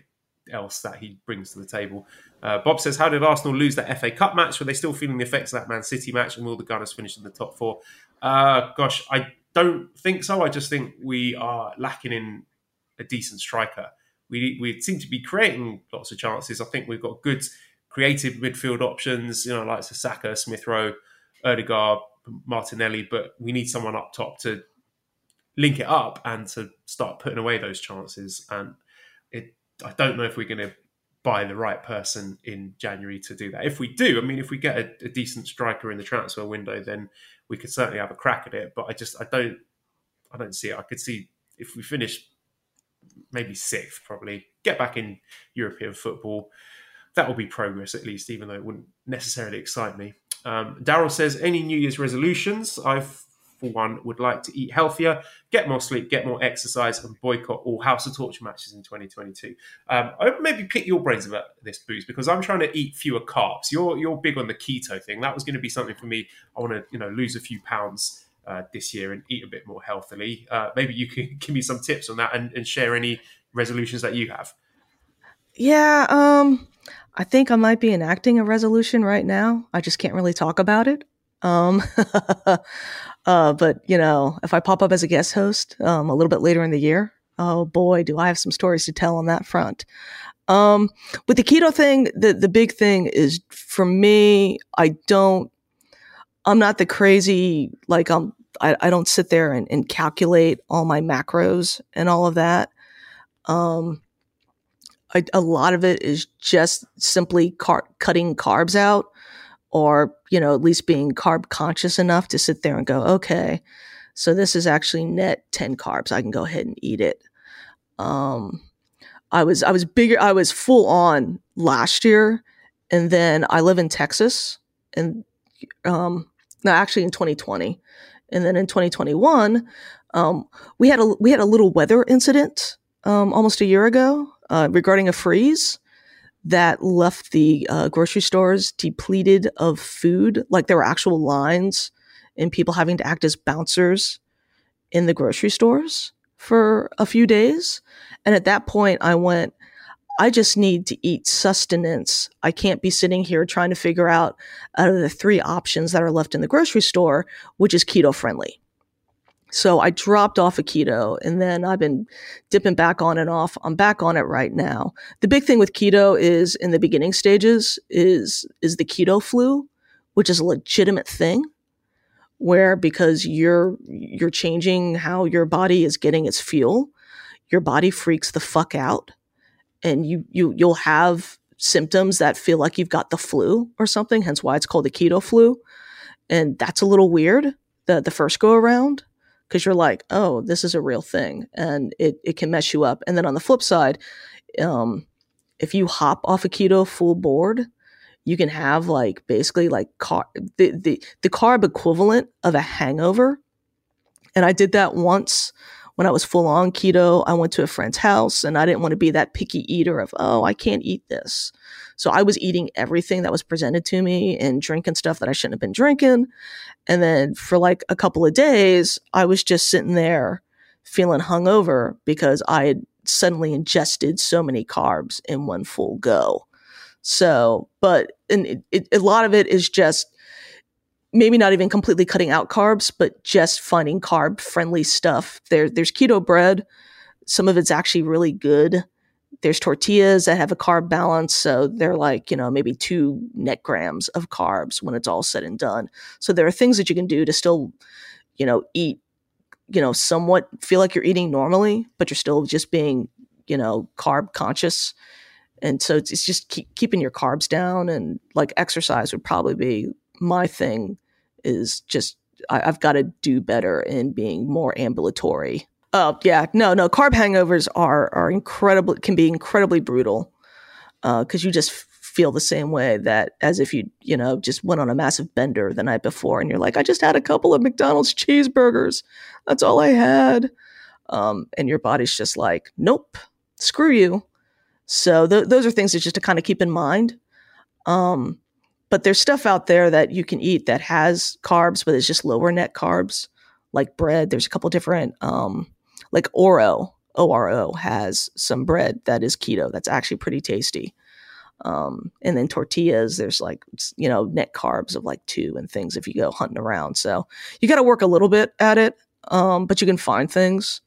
else that he brings to the table. Uh, Bob says, How did Arsenal lose that FA Cup match? Were they still feeling the effects of that Man City match and will the Gunners finish in the top four? Uh, gosh, I don't think so. I just think we are lacking in a decent striker. We, we seem to be creating lots of chances. I think we've got good creative midfield options, you know, like Saka, Smith Rowe, Odegaard, Martinelli, but we need someone up top to link it up and to start putting away those chances. And it, I don't know if we're going to buy the right person in January to do that. If we do, I mean, if we get a, a, decent striker in the transfer window, then we could certainly have a crack at it. But I just, I don't, I don't see it. I could see if we finish maybe sixth, probably get back in European football. That will be progress at least, even though it wouldn't necessarily excite me. Um, Daryl says, any New Year's resolutions? I, for one, would like to eat healthier, get more sleep, get more exercise, and boycott all House of Torture matches in 2022. Um, maybe pick your brains about this, Booze, because I'm trying to eat fewer carbs. You're you're big on the keto thing. That was going to be something for me. I want to you know lose a few pounds. Uh, this year and eat a bit more healthily. Uh, maybe you can give me some tips on that and, and share any resolutions that you have. Yeah, um, I think I might be enacting a resolution right now. I just can't really talk about it. Um, uh, but you know, if I pop up as a guest host um, a little bit later in the year, oh boy, do I have some stories to tell on that front. Um, with the keto thing, the the big thing is for me, I don't. I'm not the crazy like I'm. I, I don't sit there and, and calculate all my macros and all of that. Um, a, lot of it is just simply car- cutting carbs out or, you know, at least being carb conscious enough to sit there and go, okay, so this is actually net 10 carbs. I can go ahead and eat it. Um, I was, I was bigger, I was full on last year. And then I live in Texas and, um, no, actually in 2020. And then in 2021, um, we had a, we had a little weather incident, um, almost a year ago uh, regarding a freeze that left the uh, grocery stores depleted of food. Like there were actual lines and people having to act as bouncers in the grocery stores for a few days. And at that point, I went, I just need to eat sustenance. I can't be sitting here trying to figure out out of the three options that are left in the grocery store, which is keto friendly. So I dropped off of keto and then I've been dipping back on and off. I'm back on it right now. The big thing with keto is in the beginning stages is, is the keto flu, which is a legitimate thing where because you're, you're changing how your body is getting its fuel, your body freaks the fuck out and you, you, you'll have symptoms that feel like you've got the flu or something, hence why it's called the keto flu. And that's a little weird the, the first go around because you're like, oh, this is a real thing, and it it can mess you up. And then on the flip side, um, if you hop off a keto full board, you can have like basically like car the, the the carb equivalent of a hangover. And I did that once when I was full on keto. I went to a friend's house and I didn't want to be that picky eater of, oh, I can't eat this. So I was eating everything that was presented to me and drinking stuff that I shouldn't have been drinking. And then for like a couple of days, I was just sitting there feeling hungover because I had suddenly ingested so many carbs in one full go. So, but and it, it, a lot of it is just maybe not even completely cutting out carbs, but just finding carb friendly stuff. There, there's keto bread some of it's actually really good. There's tortillas that have a carb balance, so they're like you know maybe two net grams of carbs when it's all said and done. So there are things that you can do to still, you know, eat, you know, somewhat feel like you're eating normally, but you're still just being you know carb conscious and so it's, it's just keep, keeping your carbs down and like exercise would probably be my thing is just I, have got to do better in being more ambulatory oh yeah. No no carb hangovers are are incredible can be incredibly brutal because uh, you just feel the same way that as if you you know just went on a massive bender the night before and you're like i just had a couple of mcdonald's cheeseburgers. That's all i had. Um, and your body's just like nope. Screw you. So th- those are things that just to kind of keep in mind. Um, but there's stuff out there that you can eat that has carbs, but it's just lower net carbs, like bread. There's a couple different, um, like Oro, ORO has some bread that is keto. That's actually pretty tasty. Um, and then tortillas, there's like, you know, net carbs of like two and things if you go hunting around. So you got to work a little bit at it, um, but you can find things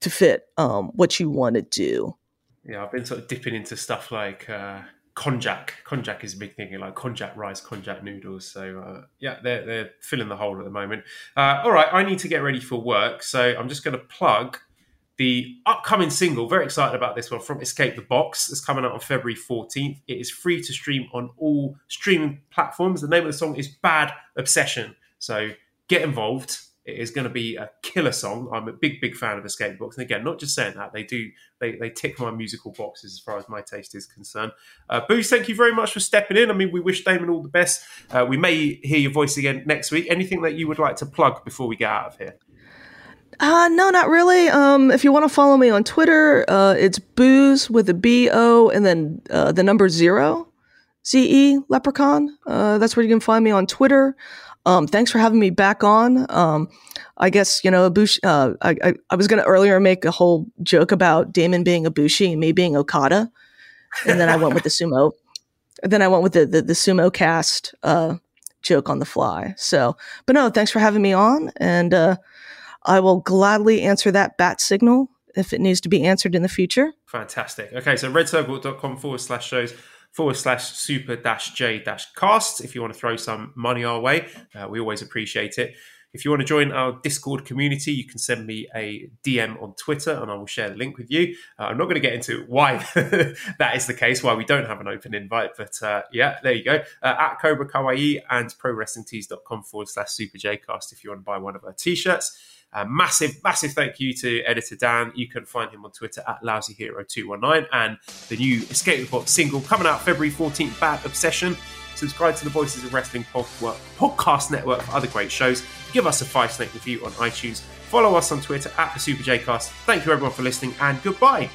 to fit um, what you want to do. Yeah, I've been sort of dipping into stuff like uh, konjac. Konjac is a big thing, like konjac rice, konjac noodles. So uh, yeah, they're they're filling the hole at the moment. Uh, all right, I need to get ready for work, so I'm just going to plug the upcoming single. Very excited about this one from Escape the Box. It's coming out on February 14th. It is free to stream on all streaming platforms. The name of the song is Bad Obsession. So get involved it is going to be a killer song. I'm a big, big fan of Escape Box, and again, not just saying that they do they they tick my musical boxes as far as my taste is concerned. Uh, Booze, thank you very much for stepping in. I mean, we wish Damon all the best. Uh, we may hear your voice again next week. Anything that you would like to plug before we get out of here? Uh, no, not really. Um, if you want to follow me on Twitter, uh, it's booze with a B O and then uh, the number zero, Z E Leprechaun. Uh, that's where you can find me on Twitter. Um, thanks for having me back on. Um, I guess you know, Bush. Uh, I, I, I was going to earlier make a whole joke about Damon being Ibushi and me being Okada, and then I went with the sumo. Then I went with the the, the sumo cast uh, joke on the fly. So, but no, thanks for having me on, and uh, I will gladly answer that bat signal if it needs to be answered in the future. Fantastic. Okay, so redcircle.com forward slash shows forward slash super dash J dash cast if you want to throw some money our way. Uh, we always appreciate it. If you want to join our Discord community, you can send me a DM on Twitter and I will share the link with you. Uh, I'm not going to get into why that is the case, why we don't have an open invite, but uh, yeah, there you go. Uh, at Cobra Kawaii and ProWrestlingTees.com forward slash Super Jcast if you want to buy one of our t shirts. Massive, massive thank you to editor Dan. You can find him on Twitter at LousyHero219 and the new Escape the Box single coming out February 14th, Bad Obsession. Subscribe to the Voices of Wrestling podcast network for other great shows. Give us a five snake review on iTunes. Follow us on Twitter at the Super Jcast. Thank you everyone for listening and goodbye.